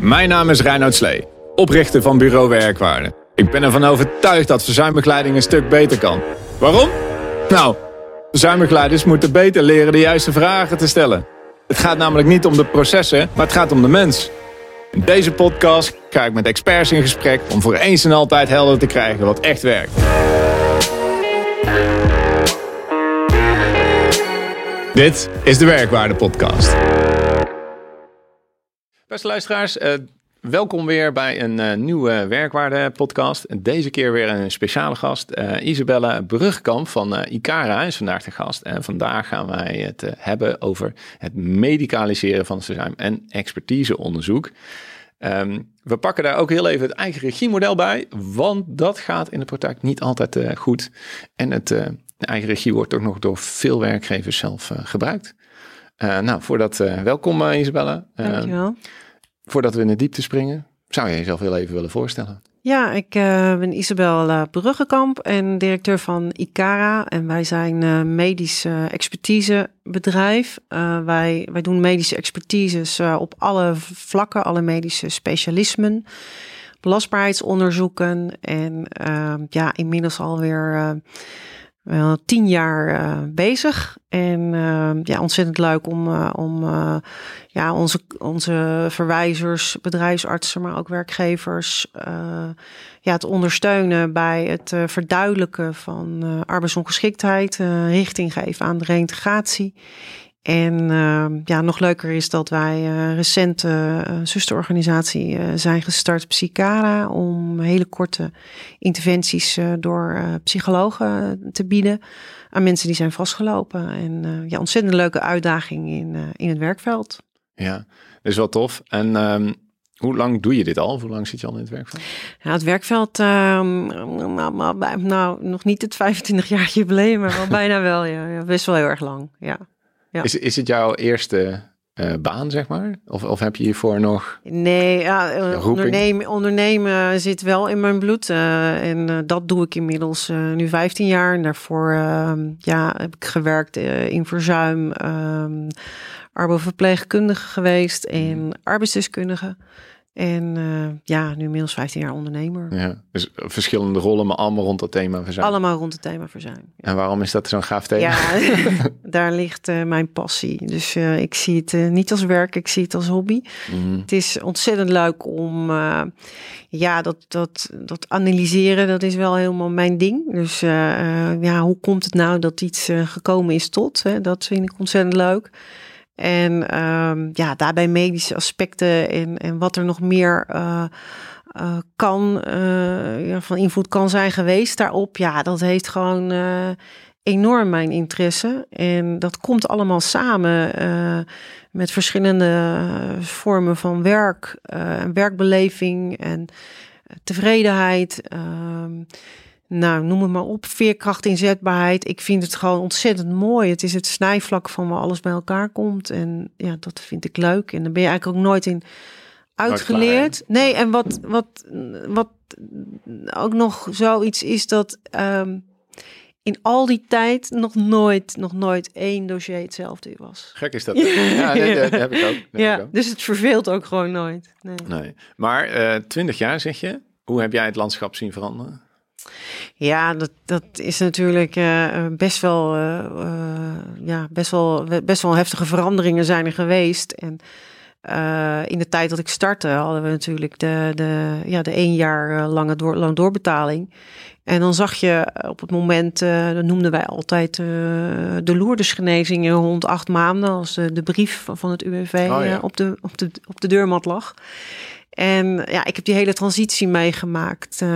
Mijn naam is Reinoud Slee, oprichter van Bureau Werkwaarde. Ik ben ervan overtuigd dat verzuimbegeleiding een stuk beter kan. Waarom? Nou, verzuimbegeleiders moeten beter leren de juiste vragen te stellen. Het gaat namelijk niet om de processen, maar het gaat om de mens. In deze podcast ga ik met experts in gesprek om voor eens en altijd helder te krijgen wat echt werkt. Dit is de Werkwaarde Podcast. Beste luisteraars, uh, welkom weer bij een uh, nieuwe Werkwaarde podcast. Deze keer weer een speciale gast. Uh, Isabelle Brugkamp van ICARA is vandaag de gast. En vandaag gaan wij het hebben over het medicaliseren van verzuim en expertiseonderzoek. Um, we pakken daar ook heel even het eigen regiemodel bij, want dat gaat in de praktijk niet altijd goed. En het eigen regie wordt ook nog door veel werkgevers zelf gebruikt. Nou, voordat, welkom Isabelle. Dankjewel. Voordat we in de diepte springen, zou je jezelf heel even willen voorstellen? Ja, ik uh, ben Isabel Bruggenkamp en directeur van ICARA. En wij zijn uh, medisch expertisebedrijf. wij, wij doen medische expertises op alle vlakken, alle medische specialismen. Belastbaarheidsonderzoeken en ja, inmiddels alweer tien jaar uh, bezig. En uh, ja, ontzettend leuk om, uh, om ja, onze, onze verwijzers, bedrijfsartsen, maar ook werkgevers ja, te ondersteunen bij het verduidelijken van arbeidsongeschiktheid, richting geven aan de reintegratie. En uh, ja, nog leuker is dat wij uh, recent uh, zusterorganisatie uh, zijn gestart, Psycara, om hele korte interventies door psychologen te bieden aan mensen die zijn vastgelopen. En ja, ontzettend leuke uitdaging in, in het werkveld. Ja, dat is wel tof. En um, hoe lang doe je dit al? Hoe lang zit je al in het werkveld? Ja, het werkveld, um, nou, nou, nog niet het 25 jaar jubileum, maar wel bijna wel. Ja, ja, best wel heel erg lang. Ja. Ja. Is, is het jouw eerste uh, baan, zeg maar? Of, of heb je hiervoor nog. Nee, ja, eh, ondernemen, ondernemen zit wel in mijn bloed. Uh, en uh, dat doe ik inmiddels nu 15 jaar. En daarvoor ehm, ja, heb ik gewerkt in verzuim, um, arboverpleegkundige geweest en mm. arbeidsdeskundige. En uh, ja, nu inmiddels 15 jaar ondernemer. Ja, dus verschillende rollen, maar allemaal rond het thema verzuim. Allemaal rond het thema verzuim. Ja. En waarom is dat zo'n gaaf thema? Ja, daar ligt uh, mijn passie. Dus uh, ik zie het niet als werk, ik zie het als hobby. Mm. Het is ontzettend leuk om, ja, dat, dat, dat analyseren, dat is wel helemaal mijn ding. Dus ja, hoe komt het nou dat iets gekomen is tot? Hè? Dat vind ik ontzettend leuk. En um, ja, daarbij medische aspecten en, en wat er nog meer uh, uh, kan, uh, ja, van invloed kan zijn geweest daarop. Ja, dat heeft gewoon enorm mijn interesse. En dat komt allemaal samen met verschillende vormen van werk, werkbeleving en tevredenheid. Uh, nou, noem het maar op, veerkracht, inzetbaarheid. Ik vind het gewoon ontzettend mooi. Het is het snijvlak van waar alles bij elkaar komt. En ja, dat vind ik leuk. En dan ben je eigenlijk ook nooit in uitgeleerd. nee, en wat, wat, wat ook nog zoiets is dat um, in al die tijd nog nooit, nog nooit één dossier hetzelfde was. Gek is dat. Ja, dat, heb ik ook. ja, dus het verveelt ook gewoon nooit. Nee. nee. Maar uh, twintig jaar zeg je. Hoe heb jij het landschap zien veranderen? Ja, dat, dat is natuurlijk uh, best wel, uh, ja, best wel, best wel heftige veranderingen zijn er geweest. En in de tijd dat ik startte hadden we natuurlijk de, de, ja, de één jaar lange door, lang doorbetaling. En dan zag je op het moment, dat noemden wij altijd de loerdesgenezingen rond acht maanden, als de, de brief van het UWV oh, op, de, op, de, op de deurmat lag. En ja, ik heb die hele transitie meegemaakt uh,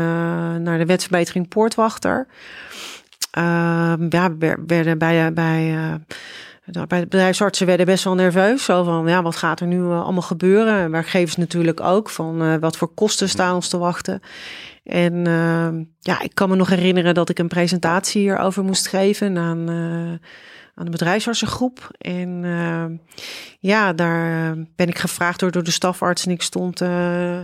naar de wetsverbetering poortwachter. Uh, ja, werden bij, bij, uh, bij de bedrijfsartsen werden best wel nerveus. Zo van, ja, wat gaat er nu allemaal gebeuren? En werkgevers natuurlijk ook, van wat voor kosten staan ons te wachten. En ja, ik kan me nog herinneren dat ik een presentatie hierover moest geven aan aan de bedrijfsartsengroep. En uh, ja, daar eh, ben ik gevraagd door, door de stafarts en ik stond uh,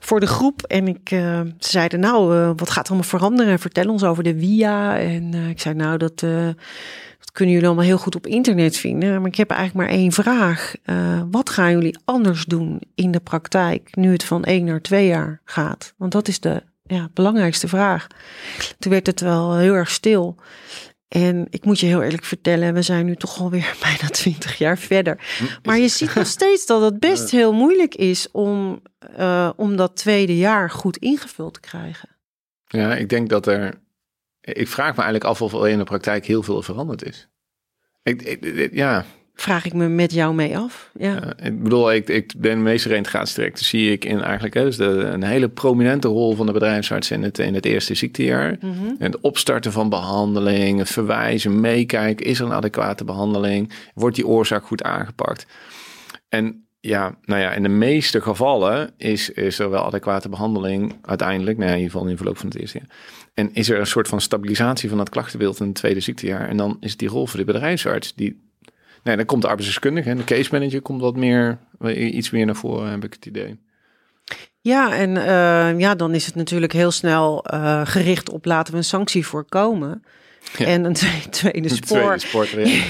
voor de groep. En ik, uh, ze zeiden, nou, wat gaat er allemaal veranderen? Vertel ons over de VIA. En ik zei, nou, dat, dat kunnen jullie allemaal heel goed op internet vinden. Maar ik heb eigenlijk maar één vraag. Wat gaan jullie anders doen in de praktijk nu het van één naar twee jaar gaat? Want dat is de ja, belangrijkste vraag. Toen werd het wel heel erg stil. En ik moet je heel eerlijk vertellen, we zijn nu toch alweer bijna twintig jaar verder. Hm, maar je ziet nog steeds dat het best heel moeilijk is om, uh, om dat tweede jaar goed ingevuld te krijgen. Ja, ik denk dat er. Ik vraag me eigenlijk af of er in de praktijk heel veel veranderd is. Ik, ik, ja, Vraag ik me met jou mee af. Ja. ik bedoel, ik, ik ben meeste reintegratietrajecten zie ik in eigenlijk hè, dus de, een hele prominente rol van de bedrijfsarts in het, in het eerste ziektejaar. Mm -hmm. En het opstarten van behandeling, het verwijzen, meekijken, is er een adequate behandeling? Wordt die oorzaak goed aangepakt? En ja, nou ja, in de meeste gevallen is, is er wel adequate behandeling uiteindelijk, nou ja, in ieder geval in de verloop van het eerste jaar. En is er een soort van stabilisatie van het klachtenbeeld in het tweede ziektejaar. En dan is die rol voor de bedrijfsarts die Nee, dan komt de arbeidsdeskundige en de case manager komt wat meer, iets meer naar voren, heb ik het idee. Ja, en uh, ja, dan is het natuurlijk heel snel uh, gericht op laten we een sanctie voorkomen. Ja. En een tweede spoor. Tweede sport, ja.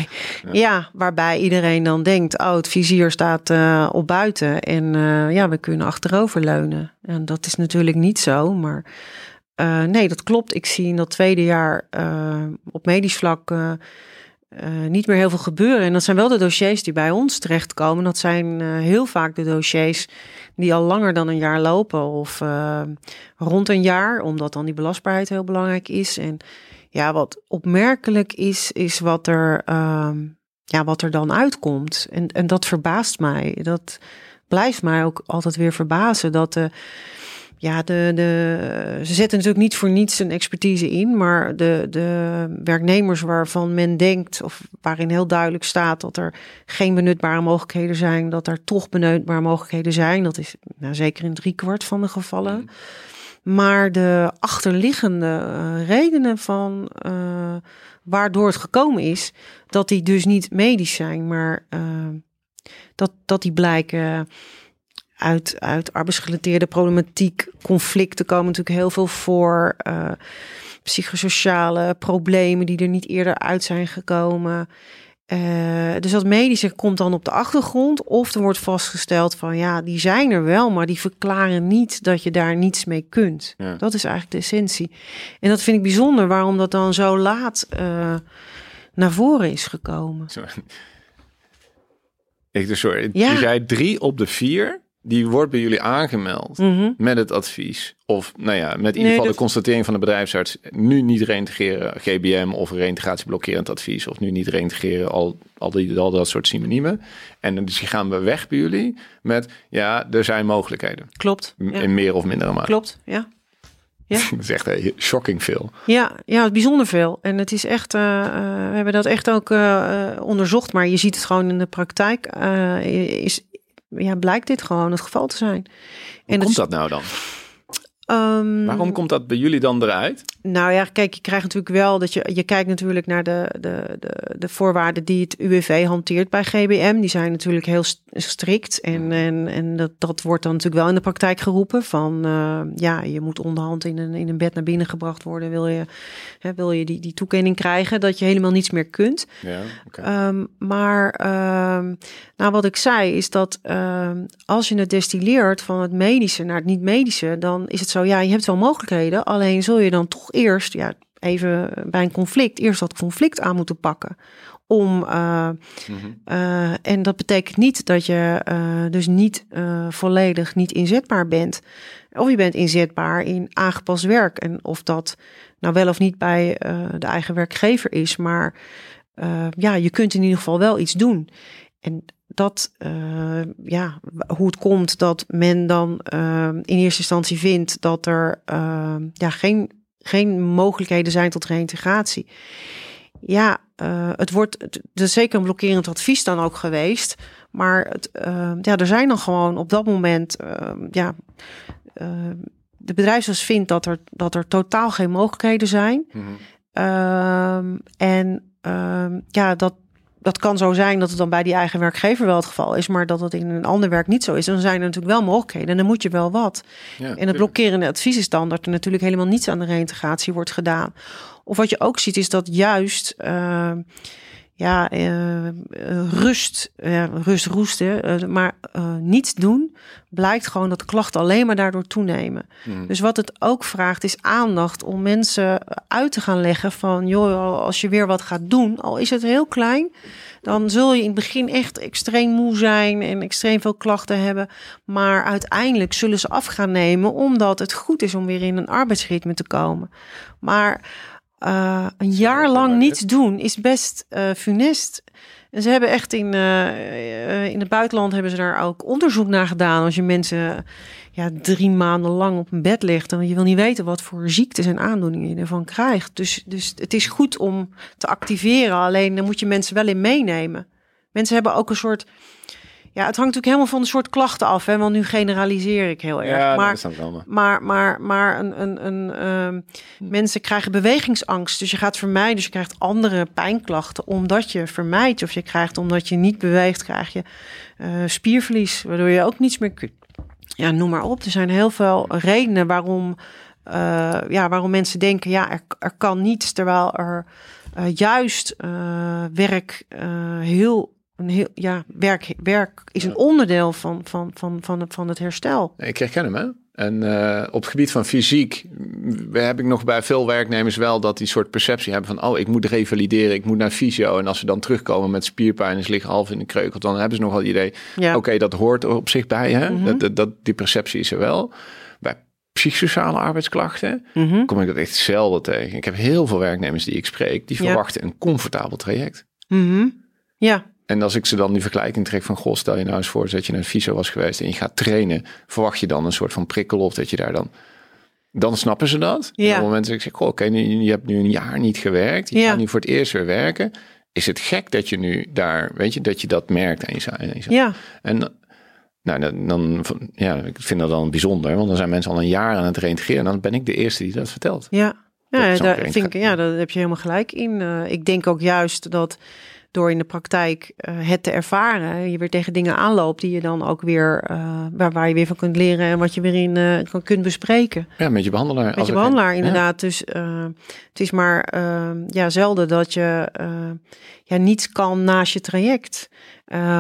ja. waarbij iedereen dan denkt, oh, het vizier staat uh, op buiten en ja, we kunnen achteroverleunen. En dat is natuurlijk niet zo, maar nee, dat klopt. Ik zie in dat tweede jaar op medisch vlak uh, niet meer heel veel gebeuren. En dat zijn wel de dossiers die bij ons terechtkomen. Dat zijn uh, heel vaak de dossiers die al langer dan een jaar lopen of uh, rond een jaar, omdat dan die belastbaarheid heel belangrijk is. En ja, wat opmerkelijk is, is wat er, ehm, ja, wat er dan uitkomt. En, en dat verbaast mij. Dat blijft mij ook altijd weer verbazen dat de ja, de, de, ze zetten natuurlijk niet voor niets een expertise in, maar de, de werknemers waarvan men denkt, of waarin heel duidelijk staat dat er geen benutbare mogelijkheden zijn, dat er toch benutbare mogelijkheden zijn, dat is nou, zeker in driekwart van de gevallen. Mm. Maar de achterliggende uh, redenen van uh, waardoor het gekomen is, dat die dus niet medisch zijn, maar uh, dat, dat die blijken uit, uit arbeidsgerelateerde problematiek, conflicten komen natuurlijk heel veel voor. Uh, psychosociale problemen die er niet eerder uit zijn gekomen. Uh, dus dat medische komt dan op de achtergrond. Of er wordt vastgesteld van ja, die zijn er wel, maar die verklaren niet dat je daar niets mee kunt. Ja. Dat is eigenlijk de essentie. En dat vind ik bijzonder waarom dat dan zo laat uh, naar voren is gekomen. Sorry. Ik, dus sorry, ja. je zei drie op de vier die wordt bij jullie aangemeld mm -hmm. met het advies. Of nou ja, met in ieder geval de constatering van de bedrijfsarts. Nu niet reintegreren GBM of reintegratieblokkerend advies. Of nu niet reintegreren, al, al, die, al dat soort synoniemen. En dus gaan we weg bij jullie met ja, er zijn mogelijkheden. Klopt. Ja. In meer of mindere mate. Klopt, ja. Ja. dat is echt uh, shocking veel. Ja, ja, bijzonder veel. En het is echt, uh, uh, we hebben dat echt ook onderzocht, maar je ziet het gewoon in de praktijk. is, ja, blijkt dit gewoon het geval te zijn. Hoe en komt dat nou dan? Um, Waarom komt dat bij jullie dan eruit? Nou ja, kijk, je krijgt natuurlijk wel dat je, je kijkt natuurlijk naar de, de, de, de voorwaarden die het UWV hanteert bij GBM. Die zijn natuurlijk heel strikt. En, en, en dat, dat wordt dan natuurlijk wel in de praktijk geroepen. Van uh, ja, je moet onderhand in een, in een bed naar binnen gebracht worden. Wil je, hè, wil je die, die toekenning krijgen dat je helemaal niets meer kunt. Ja, okay. um, maar um, nou, wat ik zei is dat als je het destilleert van het medische naar het niet-medische, dan is het zo, ja, je hebt wel mogelijkheden. Alleen zul je dan toch eerst, ja, even bij een conflict, eerst dat conflict aan moeten pakken. Om, uh, mm-hmm. uh, en dat betekent niet dat je uh, dus niet volledig niet inzetbaar bent. Of je bent inzetbaar in aangepast werk. En of dat nou wel of niet bij de eigen werkgever is. Maar ja, je kunt in ieder geval wel iets doen. En dat, uh, ja, hoe het komt dat men dan uh, in eerste instantie vindt dat er uh, ja, geen, geen mogelijkheden zijn tot reïntegratie. Ja, het wordt het is zeker een blokkerend advies dan ook geweest. Maar het, ja, er zijn dan gewoon op dat moment, ja, de bedrijfsarts vindt dat er, dat er totaal geen mogelijkheden zijn. Mm -hmm. en ja, dat, dat kan zo zijn dat het dan bij die eigen werkgever wel het geval is, maar dat het in een ander werk niet zo is. Dan zijn er natuurlijk wel mogelijkheden en dan moet je wel wat. Ja, en het blokkerende advies is dan dat er natuurlijk helemaal niets aan de reintegratie wordt gedaan. Of wat je ook ziet is dat juist, uh, ja, uh, rust, uh, rust roesten, uh, maar niets doen, blijkt gewoon dat klachten alleen maar daardoor toenemen. Hmm. Dus wat het ook vraagt is aandacht om mensen uit te gaan leggen van, joh, als je weer wat gaat doen, al is het heel klein, dan zul je in het begin echt extreem moe zijn en extreem veel klachten hebben. Maar uiteindelijk zullen ze af gaan nemen, omdat het goed is om weer in een arbeidsritme te komen. Maar uh, een jaar lang niets doen is best uh, funest. En ze hebben echt in, uh, in het buitenland hebben ze daar ook onderzoek naar gedaan. Als je mensen ja, drie maanden lang op een bed legt, dan je wil niet weten wat voor ziektes en aandoeningen je ervan krijgt. Dus, dus het is goed om te activeren. Alleen dan moet je mensen wel in meenemen. Mensen hebben ook een soort ja, het hangt natuurlijk helemaal van de soort klachten af. Hè? Want nu generaliseer ik heel erg. Ja, maar, dat maar, maar, maar een, een, een, uh, mensen krijgen bewegingsangst. Dus je gaat vermijden. Dus je krijgt andere pijnklachten omdat je vermijdt. Of je krijgt omdat je niet beweegt, krijg je uh, spierverlies. Waardoor je ook niets meer kunt. Ja, noem maar op. Er zijn heel veel redenen waarom, uh, ja, waarom mensen denken... ja, er, er kan niets. Terwijl er juist werk heel een heel, ja, werk, werk is een onderdeel van, van, van, van, het, van het herstel. Ik herken hem, hè? En uh, op het gebied van fysiek heb ik nog bij veel werknemers wel dat die soort perceptie hebben van, oh, ik moet revalideren, ik moet naar fysio. En als ze dan terugkomen met spierpijn en ze liggen half in de kreukelt, dan hebben ze nog wel het idee, ja. oké, dat hoort er op zich bij, hè? Mm -hmm. dat, dat, die perceptie is er wel. Bij psychosociale arbeidsklachten mm -hmm. kom ik dat echt zelden tegen. Ik heb heel veel werknemers die ik spreek, die verwachten een comfortabel traject. Mm -hmm. Ja, en als ik ze dan die vergelijking trek van, goh, stel je nou eens voor dat je naar een fysio was geweest en je gaat trainen, verwacht je dan een soort van prikkel of dat je daar dan, dan snappen ze dat. Ja. En op het moment dat ik zeg, oké, okay, je hebt nu een jaar niet gewerkt, je ja. gaat nu voor het eerst weer werken. Is het gek dat je nu daar, weet je, dat je dat merkt aan je, Ja. En nou, dan, dan, ja, ik vind dat dan bijzonder, want dan zijn mensen al een jaar aan het reintegreren en dan ben ik de eerste die dat vertelt. Ja, ja, daar vind ik, ja, daar heb je helemaal gelijk in. Uh, ik denk ook juist dat door in de praktijk uh, het te ervaren, je weer tegen dingen aanloopt die je dan ook weer, uh, waar, waar je weer van kunt leren en wat je weer in uh, kan, kunt bespreken. Ja, met je behandelaar. Met je behandelaar, inderdaad. Ja. Dus het is maar ehm, ja, zelden dat je ja, niets kan naast je traject.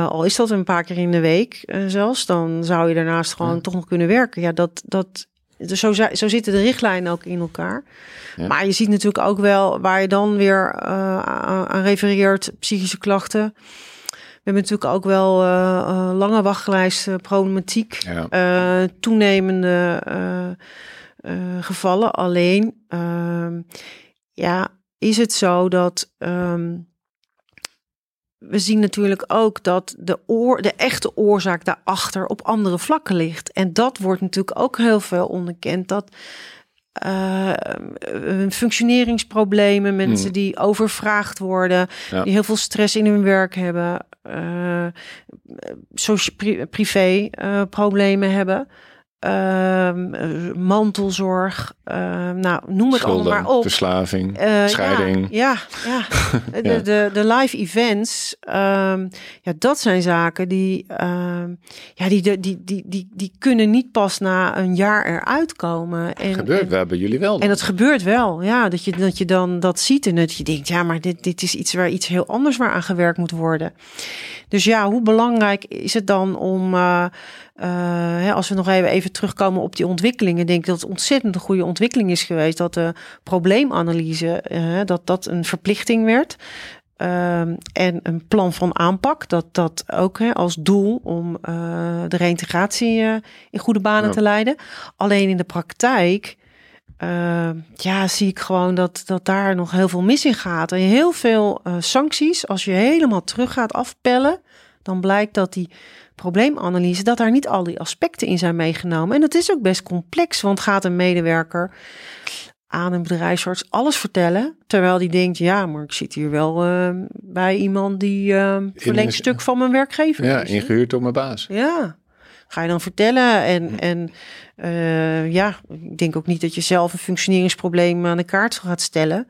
al is dat een paar keer in de week zelfs, dan zou je daarnaast gewoon ja. toch nog kunnen werken. Ja, dat, dat, dus zo, zo zitten de richtlijnen ook in elkaar. Ja. Maar je ziet natuurlijk ook wel waar je dan weer uh, aan refereert, psychische klachten. We hebben natuurlijk ook wel uh, lange wachtlijsten, problematiek, ja. toenemende gevallen. Alleen, ehm, ja, is het zo dat um, we zien natuurlijk ook dat de, oor, de echte oorzaak daarachter op andere vlakken ligt. En dat wordt natuurlijk ook heel veel onderkend. Dat uh, functioneringsproblemen, mensen hmm. die overvraagd worden, die heel veel stress in hun werk hebben, uh, privé uh, problemen hebben. Uh, mantelzorg, uh, nou noem het Schulden, allemaal maar op. Verslaving, uh, scheiding. Ja, ja, ja. De, de, de live events, um, ja, dat zijn zaken die, um, ja, die, die, die, die, die, die kunnen niet pas na een jaar eruit komen. En, gebeurt, en, we hebben jullie wel. En dat gebeurt wel, ja, dat je, dat je dan dat ziet en dat je denkt, ja, maar dit, dit is iets waar iets heel anders waar aan gewerkt moet worden. Dus ja, hoe belangrijk is het dan om uh, als we nog even, even terugkomen op die ontwikkelingen, denk ik dat het ontzettend een goede ontwikkeling is geweest. Dat de probleemanalyse, uh, dat dat een verplichting werd. Uh, en een plan van aanpak, dat dat ook hè, als doel om uh, de reintegratie uh, in goede banen ja. te leiden. Alleen in de praktijk, uh, ja, zie ik gewoon dat, dat daar nog heel veel mis in gaat. En heel veel sancties, als je helemaal terug gaat afpellen, dan blijkt dat die probleemanalyse, dat daar niet al die aspecten in zijn meegenomen. En dat is ook best complex, want gaat een medewerker aan een bedrijfsarts alles vertellen, terwijl die denkt, ja, maar ik zit hier wel uh, bij iemand die uh, verlengstuk van mijn werkgever ja, is. Ja, ingehuurd door mijn baas. Ja, ga je dan vertellen en, en uh, ja, ik denk ook niet dat je zelf een functioneringsprobleem aan de kaart gaat stellen.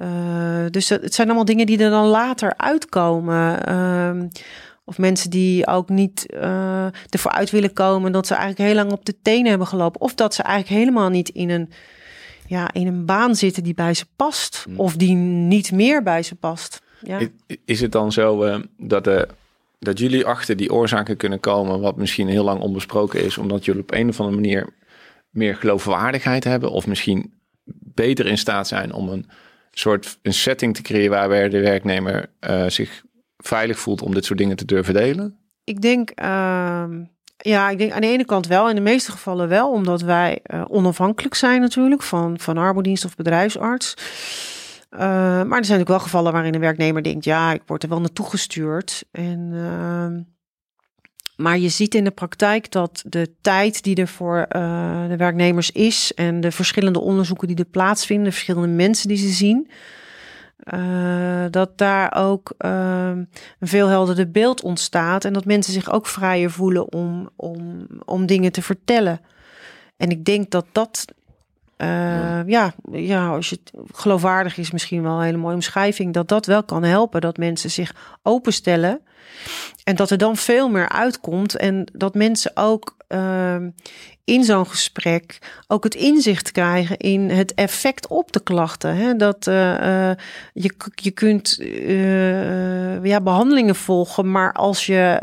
Uh, dus dat, het zijn allemaal dingen die er dan later uitkomen. Uh, of mensen die ook niet uh, ervoor uit willen komen dat ze eigenlijk heel lang op de tenen hebben gelopen. Of dat ze eigenlijk helemaal niet in een, ja, in een baan zitten die bij ze past. Mm. Of die niet meer bij ze past. ja. Is het dan zo uh, dat, uh, dat jullie achter die oorzaken kunnen komen, wat misschien heel lang onbesproken is, omdat jullie op een of andere manier meer geloofwaardigheid hebben, of misschien beter in staat zijn om een soort een setting te creëren waarbij de werknemer uh, zich veilig voelt om dit soort dingen te durven delen? Ik denk, uh, ja, ik denk aan de ene kant wel, in de meeste gevallen wel, omdat wij uh, onafhankelijk zijn natuurlijk van, van arbeidsdienst of bedrijfsarts. Uh, maar er zijn natuurlijk wel gevallen waarin een werknemer denkt, ja, ik word er wel naartoe gestuurd. En, uh, maar je ziet in de praktijk dat de tijd die er voor uh, de werknemers is en de verschillende onderzoeken die er plaatsvinden, de verschillende mensen die ze zien, uh, dat daar ook uh, een veel helderder beeld ontstaat en dat mensen zich ook vrijer voelen om, om, om dingen te vertellen. En ik denk dat dat, uh, ja, ja, als je het geloofwaardig is, misschien wel een hele mooie omschrijving, dat dat wel kan helpen. Dat mensen zich openstellen en dat er dan veel meer uitkomt en dat mensen ook uh, in zo'n gesprek ook het inzicht krijgen in het effect op de klachten. Hè? Dat uh, uh, je, je kunt uh, ja, behandelingen volgen, maar als je,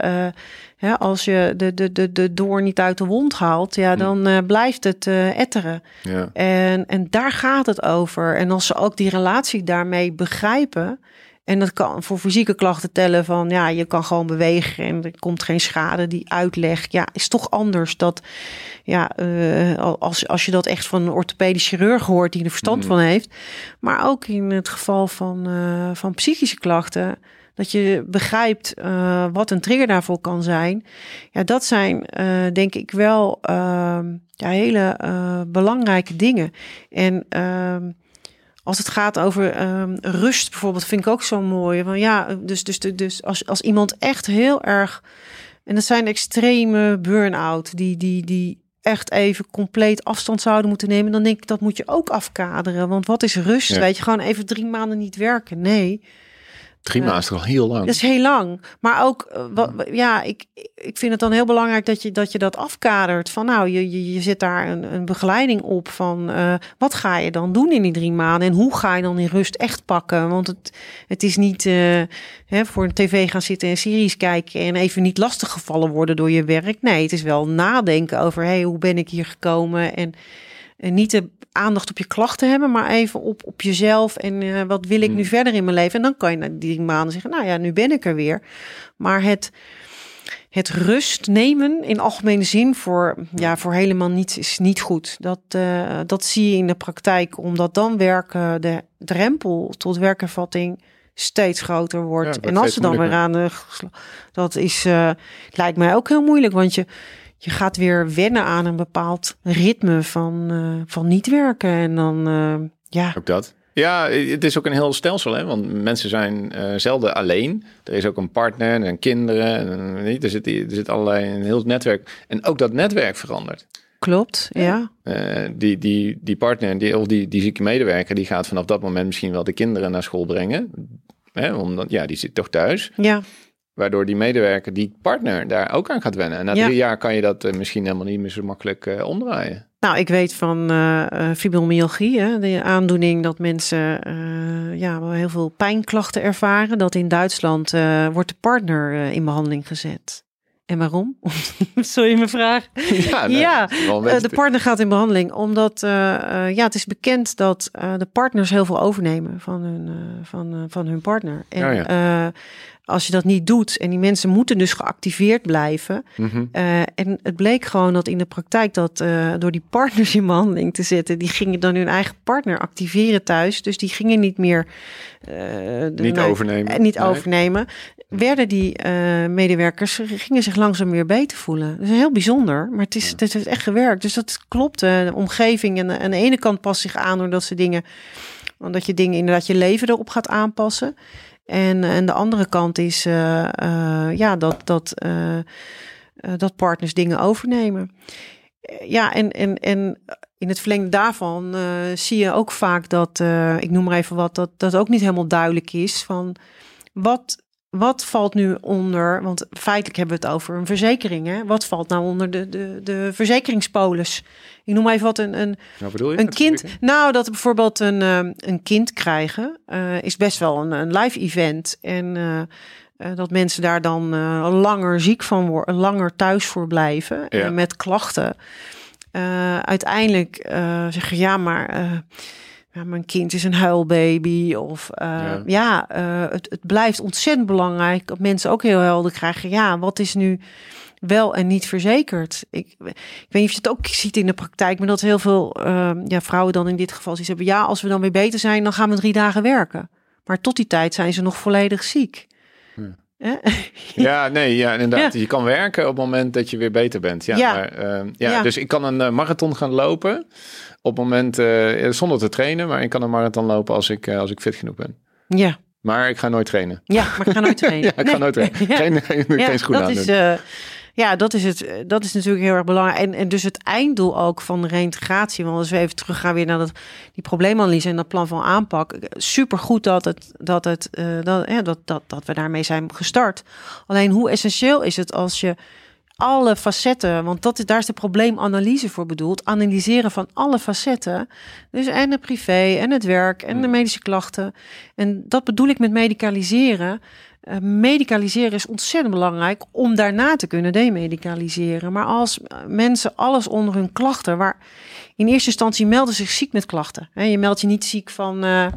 ja, als je de, de, de, de door niet uit de wond haalt, ja, dan blijft het etteren. Ja. En, en daar gaat het over. En als ze ook die relatie daarmee begrijpen. En dat kan voor fysieke klachten tellen van ja, je kan gewoon bewegen en er komt geen schade. Die uitleg, ja, is toch anders. Dat ja, uh, als, als je dat echt van een orthopedisch chirurg hoort die er verstand mm. van heeft. Maar ook in het geval van, uh, van psychische klachten. Dat je begrijpt uh, wat een trigger daarvoor kan zijn. Ja, dat zijn denk ik wel ehm, ja, hele belangrijke dingen. En ehm, als het gaat over um, rust bijvoorbeeld, vind ik ook zo mooi. Van ja, dus, dus, dus als, als iemand echt heel erg. En dat zijn extreme burn-out, die, die, die echt even compleet afstand zouden moeten nemen, dan denk ik dat moet je ook afkaderen. Want wat is rust? Ja. Weet je, gewoon even drie maanden niet werken. Nee. Drie maanden is toch al heel lang? Dat is heel lang. Maar ook, uh, wat, ja, ik, ik vind het dan heel belangrijk dat je dat, je dat afkadert. Van nou, je, je, je zit daar een, een begeleiding op van uh, wat ga je dan doen in die drie maanden? En hoe ga je dan die rust echt pakken? Want het, het is niet uh, hè, voor een tv gaan zitten en series kijken en even niet lastig gevallen worden door je werk. Nee, het is wel nadenken over hey, hoe ben ik hier gekomen? En, en niet de aandacht op je klachten hebben, maar even op, op jezelf en uh, wat wil ik nu verder in mijn leven. En dan kan je na die maanden zeggen, nou ja, nu ben ik er weer. Maar het, het rust nemen in algemene zin voor, ja, voor helemaal niets is niet goed. Dat, uh, dat zie je in de praktijk, omdat dan werken de drempel tot werkervatting steeds groter wordt. Ja, en als ze dan weer aan de, dat is, lijkt mij ook heel moeilijk, want je je gaat weer wennen aan een bepaald ritme van, uh, van niet werken. En dan, uh, ja. Ook dat. Ja, het is ook een heel stelsel, hè? want mensen zijn uh, zelden alleen. Er is ook een partner en kinderen. En, er, zit, er zit allerlei een heel netwerk. En ook dat netwerk verandert. Klopt, ja. ja. die, die, die partner, die, of die, die zieke medewerker, die gaat vanaf dat moment misschien wel de kinderen naar school brengen. Hè? Omdat, ja, die zit toch thuis. Ja. Waardoor die medewerker, die partner, daar ook aan gaat wennen. En na ja. drie jaar kan je dat uh, misschien helemaal niet meer zo makkelijk uh, omdraaien. Nou, ik weet van uh, fibromyalgie, hè, de aandoening dat mensen ja, heel veel pijnklachten ervaren. Dat in Duitsland wordt de partner in behandeling gezet. En waarom? Sorry, mijn vraag. Ja, nee, ja de partner gaat in behandeling omdat uh, ja, het is bekend dat uh, de partners heel veel overnemen van hun, uh, van, van hun partner. En oh ja. Als je dat niet doet en die mensen moeten dus geactiveerd blijven. Mm -hmm. en het bleek gewoon dat in de praktijk dat door die partners in behandeling te zetten, die gingen dan hun eigen partner activeren thuis. Dus die gingen niet meer niet nou, overnemen. Niet nee. overnemen werden die medewerkers gingen zich langzaam weer beter voelen. Dat is heel bijzonder, maar het is, het heeft echt gewerkt. Dus dat klopt. De omgeving en aan de ene kant past zich aan doordat ze dingen, omdat je dingen inderdaad je leven erop gaat aanpassen. En, en de andere kant is uh, ja dat dat dat partners dingen overnemen. Ja, en, en, en in het verlengde daarvan zie je ook vaak dat, ik noem maar even wat, dat dat ook niet helemaal duidelijk is van wat wat valt nu onder, want feitelijk hebben we het over een verzekering. Hè? Wat valt nou onder de, de, de verzekeringspolis? Ik noem even wat een, een, bedoel je? een kind. Nou, dat bijvoorbeeld een, eh, een kind krijgen, eh, is best wel een, een live event. En eh, dat mensen daar dan langer ziek van worden, langer thuis voor blijven Ja. met klachten. Uiteindelijk zeggen ja, maar ja, mijn kind is een huilbaby. Of eh, Ja. ja, eh, het, het blijft ontzettend belangrijk dat mensen ook heel helder krijgen. Ja, wat is nu wel en niet verzekerd? Ik, ik weet niet of je het ook ziet in de praktijk, maar dat heel veel eh, ja, vrouwen dan in dit geval zoiets hebben. Ja, als we dan weer beter zijn, dan gaan we drie dagen werken. Maar tot die tijd zijn ze nog volledig ziek. Ja. Hè? Ja, nee, ja, inderdaad. Ja. Je kan werken op het moment dat je weer beter bent. Ja, Ja. Maar, eh, ja, Ja. Dus ik kan een eh, marathon gaan lopen op het moment, eh, zonder te trainen, maar ik kan een marathon lopen als ik, eh, als ik fit genoeg ben. Ja, Maar ik ga nooit trainen. ja, maar ik ga nooit trainen. Ja, ik ga nooit trainen. Ja. Geen, geen, dat aan is, doen. eh, ja, dat is het. Dat is natuurlijk heel erg belangrijk. En, en dus het einddoel ook van de reïntegratie. Want als we even terug gaan weer naar dat, die probleemanalyse en dat plan van aanpak. Super goed dat, het, dat, het, eh, dat, ja, dat, dat, dat we daarmee zijn gestart. Alleen hoe essentieel is het als je alle facetten, want dat is, daar is de probleemanalyse voor bedoeld. Analyseren van alle facetten. Dus en het privé en het werk en de medische klachten. En dat bedoel ik met medicaliseren. Eh, medicaliseren is ontzettend belangrijk om daarna te kunnen demedicaliseren. Maar als eh, mensen alles onder hun klachten, waar in eerste instantie melden zich ziek met klachten. Hè, je meldt je niet ziek van, eh,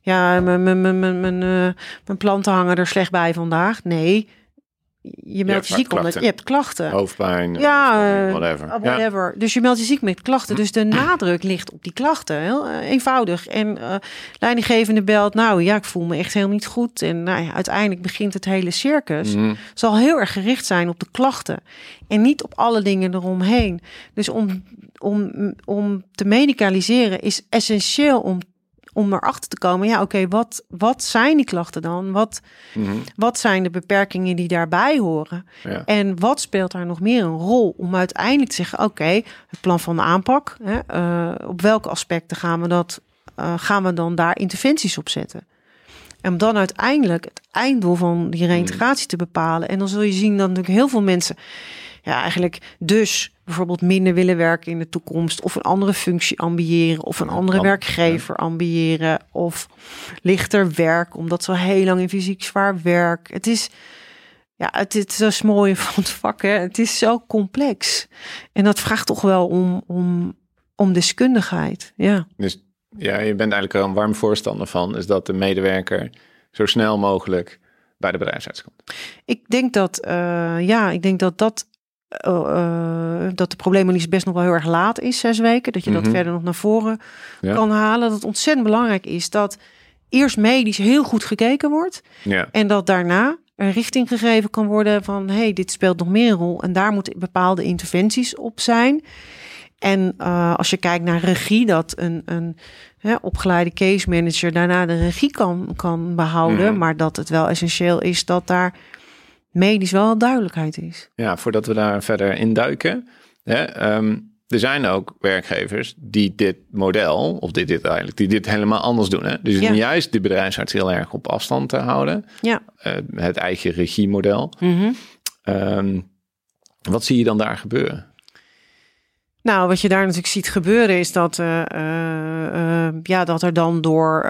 ja, mijn planten hangen er slecht bij vandaag. Nee, je meldt je ziek omdat je hebt klachten. Hoofdpijn, Ja, eh, whatever. Ja. whatever. Dus je meldt je ziek met klachten. Dus de nadruk ligt op die klachten. Heel eh, eenvoudig. En eh leidinggevende belt, nou ja, ik voel me echt heel niet goed. En nou ja, uiteindelijk begint het hele circus. Mhm. Zal heel erg gericht zijn op de klachten. En niet op alle dingen eromheen. Dus om, om, om te medicaliseren is essentieel om, om erachter te komen. Ja, oké, wat, wat zijn die klachten dan? Wat, Mhm. wat zijn de beperkingen die daarbij horen? Ja. En wat speelt daar nog meer een rol om uiteindelijk te zeggen: oké, het plan van de aanpak, hè, eh, op welke aspecten gaan we dat, eh, gaan we dan daar interventies op zetten? En om dan uiteindelijk het einddoel van die reintegratie te bepalen. En dan zul je zien dat natuurlijk heel veel mensen, ja, eigenlijk dus bijvoorbeeld minder willen werken in de toekomst, of een andere functie ambiëren, of een andere werkgever ambiëren, of lichter werk, omdat ze al heel lang in fysiek zwaar werk. Het is, ja, het, het is het mooie van het vak. Hè. Het is zo complex. En dat vraagt toch wel om, om, om deskundigheid. Ja. Dus ja, je bent eigenlijk er een warm voorstander van, is dat de medewerker zo snel mogelijk bij de bedrijfsarts komt. Ik denk dat, eh, ja, ik denk dat dat. Eh, eh, dat de probleemanalyse best nog wel heel erg laat is, zes weken. Dat je dat Mhm. verder nog naar voren Ja. kan halen. Dat het ontzettend belangrijk is dat eerst medisch heel goed gekeken wordt. Ja, En dat daarna een richting gegeven kan worden van hey, dit speelt nog meer een rol. En daar moeten bepaalde interventies op zijn. En eh, als je kijkt naar regie, dat een, een hè, opgeleide case manager daarna de regie kan, kan behouden. Mhm. Maar dat het wel essentieel is dat daar medisch wel duidelijkheid is. ja voordat we daar verder in duiken. Hè, ehm, er zijn ook werkgevers die dit model, of dit, dit eigenlijk, die dit helemaal anders doen. Hè? Dus Ja. juist de bedrijfsarts heel erg op afstand te houden. Ja. Eh, het eigen regiemodel. Mhm. Ehm, wat zie je dan daar gebeuren? Nou, wat je daar natuurlijk ziet gebeuren is dat, eh, eh, eh, ja, dat er dan door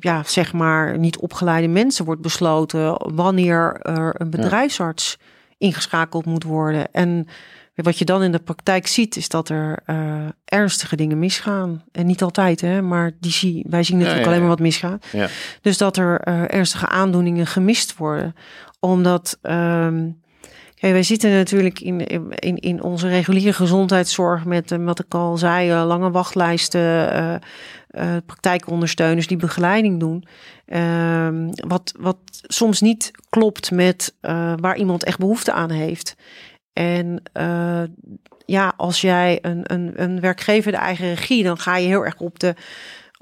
ja, zeg maar niet opgeleide mensen wordt besloten wanneer er een bedrijfsarts ingeschakeld moet worden. En wat je dan in de praktijk ziet, is dat er ernstige dingen misgaan. En niet altijd, hè, maar die zie, wij zien natuurlijk ja, alleen ja. maar wat misgaat. Ja. Dus dat er ernstige aandoeningen gemist worden. Omdat, ehm, wij zitten natuurlijk in, in, in onze reguliere gezondheidszorg met, eh, wat ik al zei, eh, lange wachtlijsten, eh, praktijkondersteuners die begeleiding doen. Ehm, wat, wat soms niet klopt met waar iemand echt behoefte aan heeft. En ja, als jij een, een, een werkgever de eigen regie, dan ga je heel erg op de,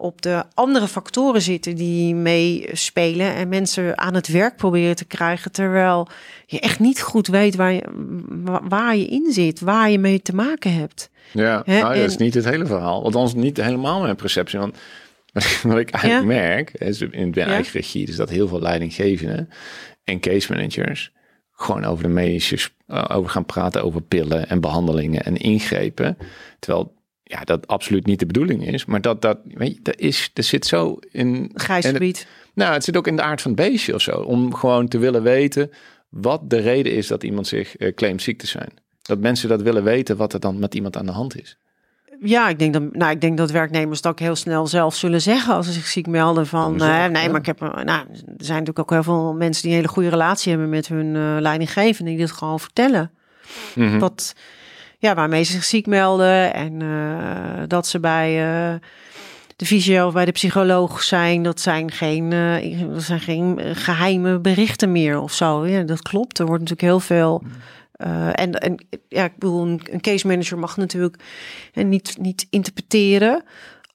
op de andere factoren zitten die meespelen en mensen aan het werk proberen te krijgen, terwijl je echt niet goed weet waar je, wa- waar je in zit, waar je mee te maken hebt. Ja, nou, dat is en- niet het hele verhaal. Althans, niet helemaal mijn perceptie. Want wat ik eigenlijk merk, is in de eigen regie, dus dat heel veel leidinggevenden, en case managers gewoon over de medische, uh, over gaan praten over pillen en behandelingen en ingrepen. Terwijl ja, dat absoluut niet de bedoeling is. Maar dat, dat, weet je, dat is, er zit zo in... Grijs gebied. Nou, het zit ook in de aard van het beestje of zo. Om gewoon te willen weten wat de reden is dat iemand zich uh, claimt ziek te zijn. Dat mensen dat willen weten wat er dan met iemand aan de hand is. Ja, ik denk, dat, nou, ik denk dat werknemers dat ook heel snel zelf zullen zeggen als ze zich ziek melden van uh, nee, maar ik heb, nou, er zijn natuurlijk ook heel veel mensen die een hele goede relatie hebben met hun uh, leidinggevende die dit gewoon vertellen. Mm -hmm. Wat, ja, waarmee ze zich ziek melden en uh, dat ze bij de fysio of bij de psycholoog zijn, dat zijn geen, dat zijn geen geheime berichten meer of zo. Ja, dat klopt. Er wordt natuurlijk heel veel uh, en, en ja, ik bedoel, een, case manager mag natuurlijk en niet, niet interpreteren.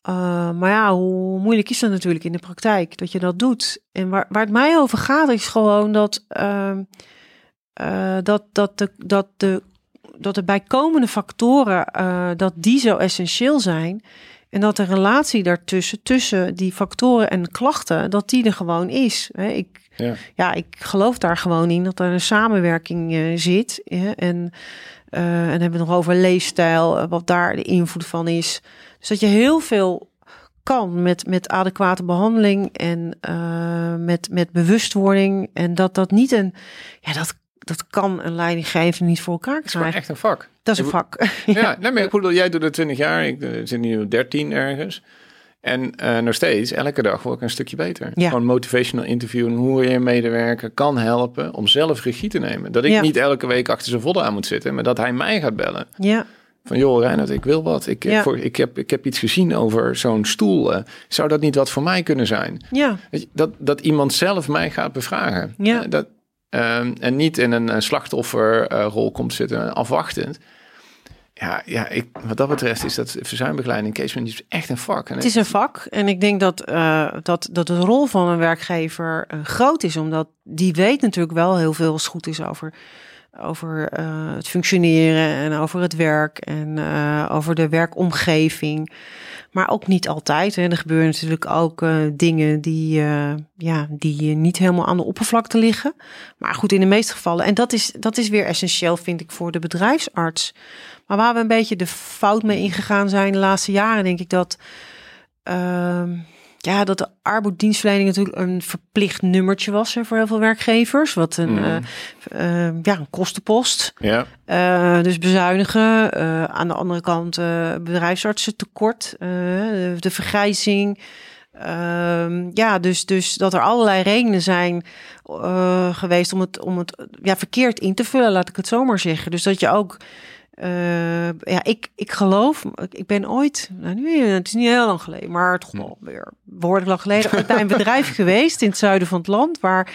Uh, maar ja, hoe moeilijk is dat natuurlijk in de praktijk dat je dat doet? En waar, waar het mij over gaat, is gewoon dat, uh, dat, dat, de, dat, de, dat de bijkomende factoren, dat die zo essentieel zijn. En dat de relatie daartussen, tussen die factoren en klachten, dat die er gewoon is. Ik, ja. ja, ik geloof daar gewoon in dat er een samenwerking uh, zit. En, uh, en hebben we nog over leefstijl, eh, wat daar de invloed van is. Dus dat je heel veel kan met, met adequate behandeling en uh, met, met bewustwording. En dat dat niet een, ja, dat, dat kan een leidinggevende niet voor elkaar krijgen. Dat is echt een vak. Dat is een vak. ja, ja nee, maar ik bedoel, jij doet het 20 jaar, ik zit nu 13 ergens. En uh, nog steeds, elke dag word ik een stukje beter. Ja. Gewoon motivational interviewen, hoe je medewerker kan helpen om zelf regie te nemen. Dat ik ja. niet elke week achter zijn vodden aan moet zitten, maar dat hij mij gaat bellen. Ja. Van joh, Reinhard, ik wil wat. Ik, ja. voor, ik, heb, ik heb iets gezien over zo'n stoel. Uh, zou dat niet wat voor mij kunnen zijn? Ja. Dat, dat iemand zelf mij gaat bevragen. Ja. Uh, dat, um, en niet in een slachtofferrol komt zitten, afwachtend. Ja, ja ik, wat dat betreft is dat verzuimbegeleiding case management echt een vak. Het is een vak en ik denk dat, uh, dat, dat de rol van een werkgever groot is, omdat die weet natuurlijk wel heel veel als goed is over, over het functioneren en over het werk en over de werkomgeving. Maar ook niet altijd. Hè. Er gebeuren natuurlijk ook dingen die, ja, die niet helemaal aan de oppervlakte liggen. Maar goed, in de meeste gevallen. En dat is, dat is weer essentieel, vind ik, voor de bedrijfsarts. Maar waar we een beetje de fout mee ingegaan zijn de laatste jaren, denk ik dat. Uh, ja, dat de arbeidsdienstverlening natuurlijk een verplicht nummertje was hè, voor heel veel werkgevers. Wat een, mm. uh, uh, ja, een kostenpost. Ja. Uh, dus bezuinigen. aan de andere kant bedrijfsartsen tekort. De, de, vergrijzing. Ehm, ja, dus, dus dat er allerlei redenen zijn geweest om het, om het ja, verkeerd in te vullen, laat ik het zomaar zeggen. Dus dat je ook uh, ja, ik, ik geloof, ik ben ooit, nou nu, het is niet heel lang geleden, maar toch wel weer behoorlijk lang geleden, bij een bedrijf geweest in het zuiden van het land, waar,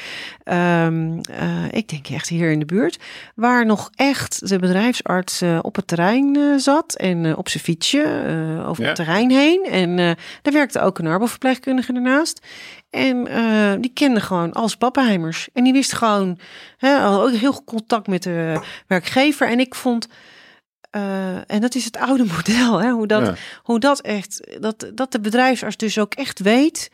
um, uh, ik denk echt hier in de buurt, waar nog echt de bedrijfsarts uh, op het terrein zat en op zijn fietsje over ja. het terrein heen. En daar werkte ook een arbeidsverpleegkundige ernaast. En uh, die kende gewoon als pappenheimers. En die wist gewoon hè, ook heel goed contact met de werkgever. En ik vond uh, en dat is het oude model, hè? Hoe, dat, ja. hoe dat echt, dat, dat de bedrijfsarts dus ook echt weet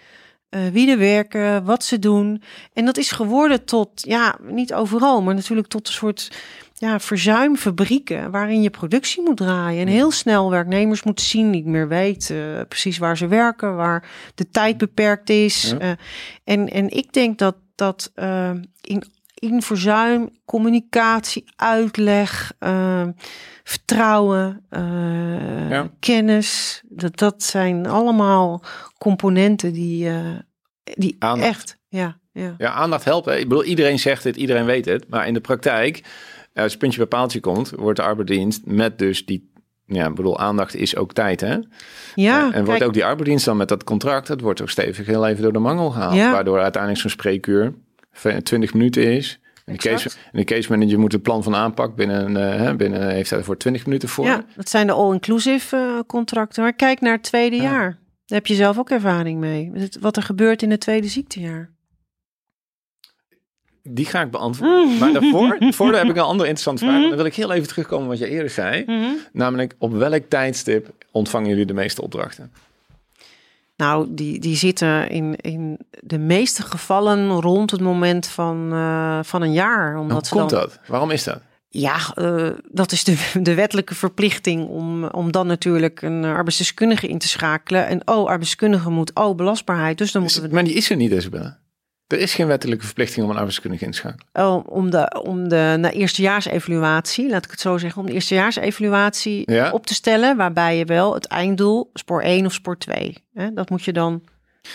uh, wie er werken, wat ze doen. En dat is geworden tot, ja, niet overal, maar natuurlijk tot een soort ja, verzuimfabrieken waarin je productie moet draaien. En heel snel werknemers moeten zien, niet meer weten uh, precies waar ze werken, waar de tijd beperkt is. Ja. Uh, en, en ik denk dat dat in in verzuim, communicatie, uitleg, uh, vertrouwen, uh, ja. kennis. Dat, dat zijn allemaal componenten die, uh, die aandacht. echt. Ja, ja. ja, aandacht helpt. Hè? Ik bedoel, iedereen zegt het, iedereen weet het. Maar in de praktijk, als het puntje bij paaltje komt, wordt de arbeidsdienst met dus die ja, ik bedoel, aandacht is ook tijd, hè? Ja. en wordt ook die arbeidsdienst dan met dat contract, dat wordt ook stevig heel even door de mangel gehaald. Ja. Waardoor uiteindelijk zo'n spreekuur 20 minuten is. En de, case, en de case manager moet het plan van aanpak binnen, uh, binnen heeft hij voor 20 minuten voor. Ja, dat zijn de all-inclusive uh, contracten. Maar kijk naar het tweede ja. jaar. Daar heb je zelf ook ervaring mee. Wat er gebeurt in het tweede ziektejaar. Die ga ik beantwoorden. Maar daarvoor, daarvoor heb ik een andere interessante vraag. Dan wil ik heel even terugkomen wat je eerder zei. Mm -hmm. Namelijk, op welk tijdstip ontvangen jullie de meeste opdrachten? Nou, die, die zitten in, in de meeste gevallen rond het moment van, uh, van een jaar. Omdat Hoe komt dan, dat? Waarom is dat? Ja, uh, dat is de, de wettelijke verplichting om, om dan natuurlijk een arbeidsdeskundige in te schakelen. En oh, arbeidsdeskundige moet, oh, belastbaarheid. Dus dan moeten we... Maar die is er niet, Isabelle. Er is geen wettelijke verplichting om een arbeidskundige in te schakelen. Oh, om de, om de na eerstejaarsevaluatie, laat ik het zo zeggen, om de eerstejaarsevaluatie ja. op te stellen, waarbij je wel het einddoel, spoor 1 of spoor 2, hè, dat moet je dan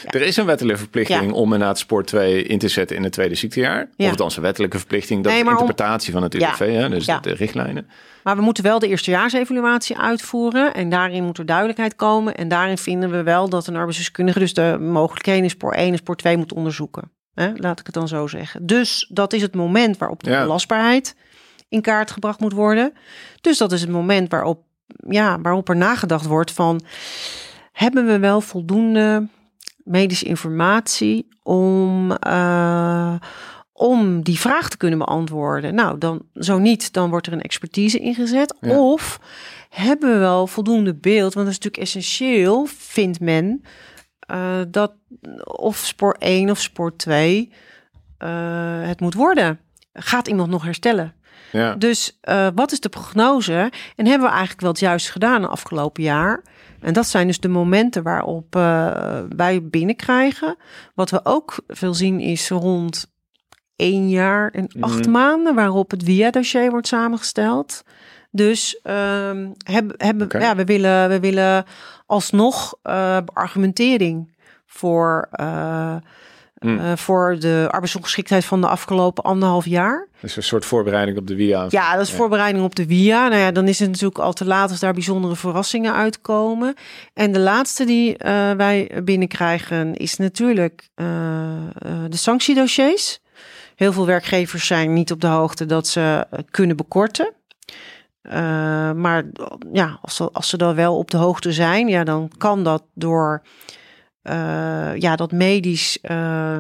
Er is een wettelijke verplichting om inderdaad spoor 2 in te zetten in het tweede ziektejaar. Ja. Of althans een wettelijke verplichting, dat nee, is interpretatie van het UWV, hè, dus de richtlijnen. Maar we moeten wel de eerstejaarsevaluatie uitvoeren. En daarin moet er duidelijkheid komen. En daarin vinden we wel dat een arbeidsdeskundige dus de mogelijkheden in spoor 1 en spoor 2 moet onderzoeken. Hè, laat ik het dan zo zeggen. Dus dat is het moment waarop de belastbaarheid in kaart gebracht moet worden. Dus dat is het moment waarop, ja, waarop er nagedacht wordt van... hebben we wel voldoende medische informatie om, uh, om die vraag te kunnen beantwoorden? Nou, dan zo niet, dan wordt er een expertise ingezet. Of hebben we wel voldoende beeld? Want dat is natuurlijk essentieel, vindt men uh, dat of spoor 1 of spoor 2 uh, het moet worden. Gaat iemand nog herstellen? Ja. Dus uh, wat is de prognose? En hebben we eigenlijk wel het juist gedaan de afgelopen jaar? En dat zijn dus de momenten waarop wij binnenkrijgen. Wat we ook veel zien is rond één jaar en acht mhm. maanden, waarop het via-dossier wordt samengesteld. Dus um, hebben, hebben, ja, we, willen, we willen alsnog uh, argumentering voor, uh, uh, voor de arbeidsongeschiktheid van de afgelopen anderhalf jaar. Dus een soort voorbereiding op de via. Ja, dat is voorbereiding op de via. Nou ja, dan is het natuurlijk al te laat als daar bijzondere verrassingen uitkomen. En de laatste die wij binnenkrijgen is natuurlijk de sanctiedossiers. Heel veel werkgevers zijn niet op de hoogte dat ze kunnen bekorten. Uh, maar ja, als ze, als ze dan wel op de hoogte zijn, ja, dan kan dat door uh, ja, dat medisch uh,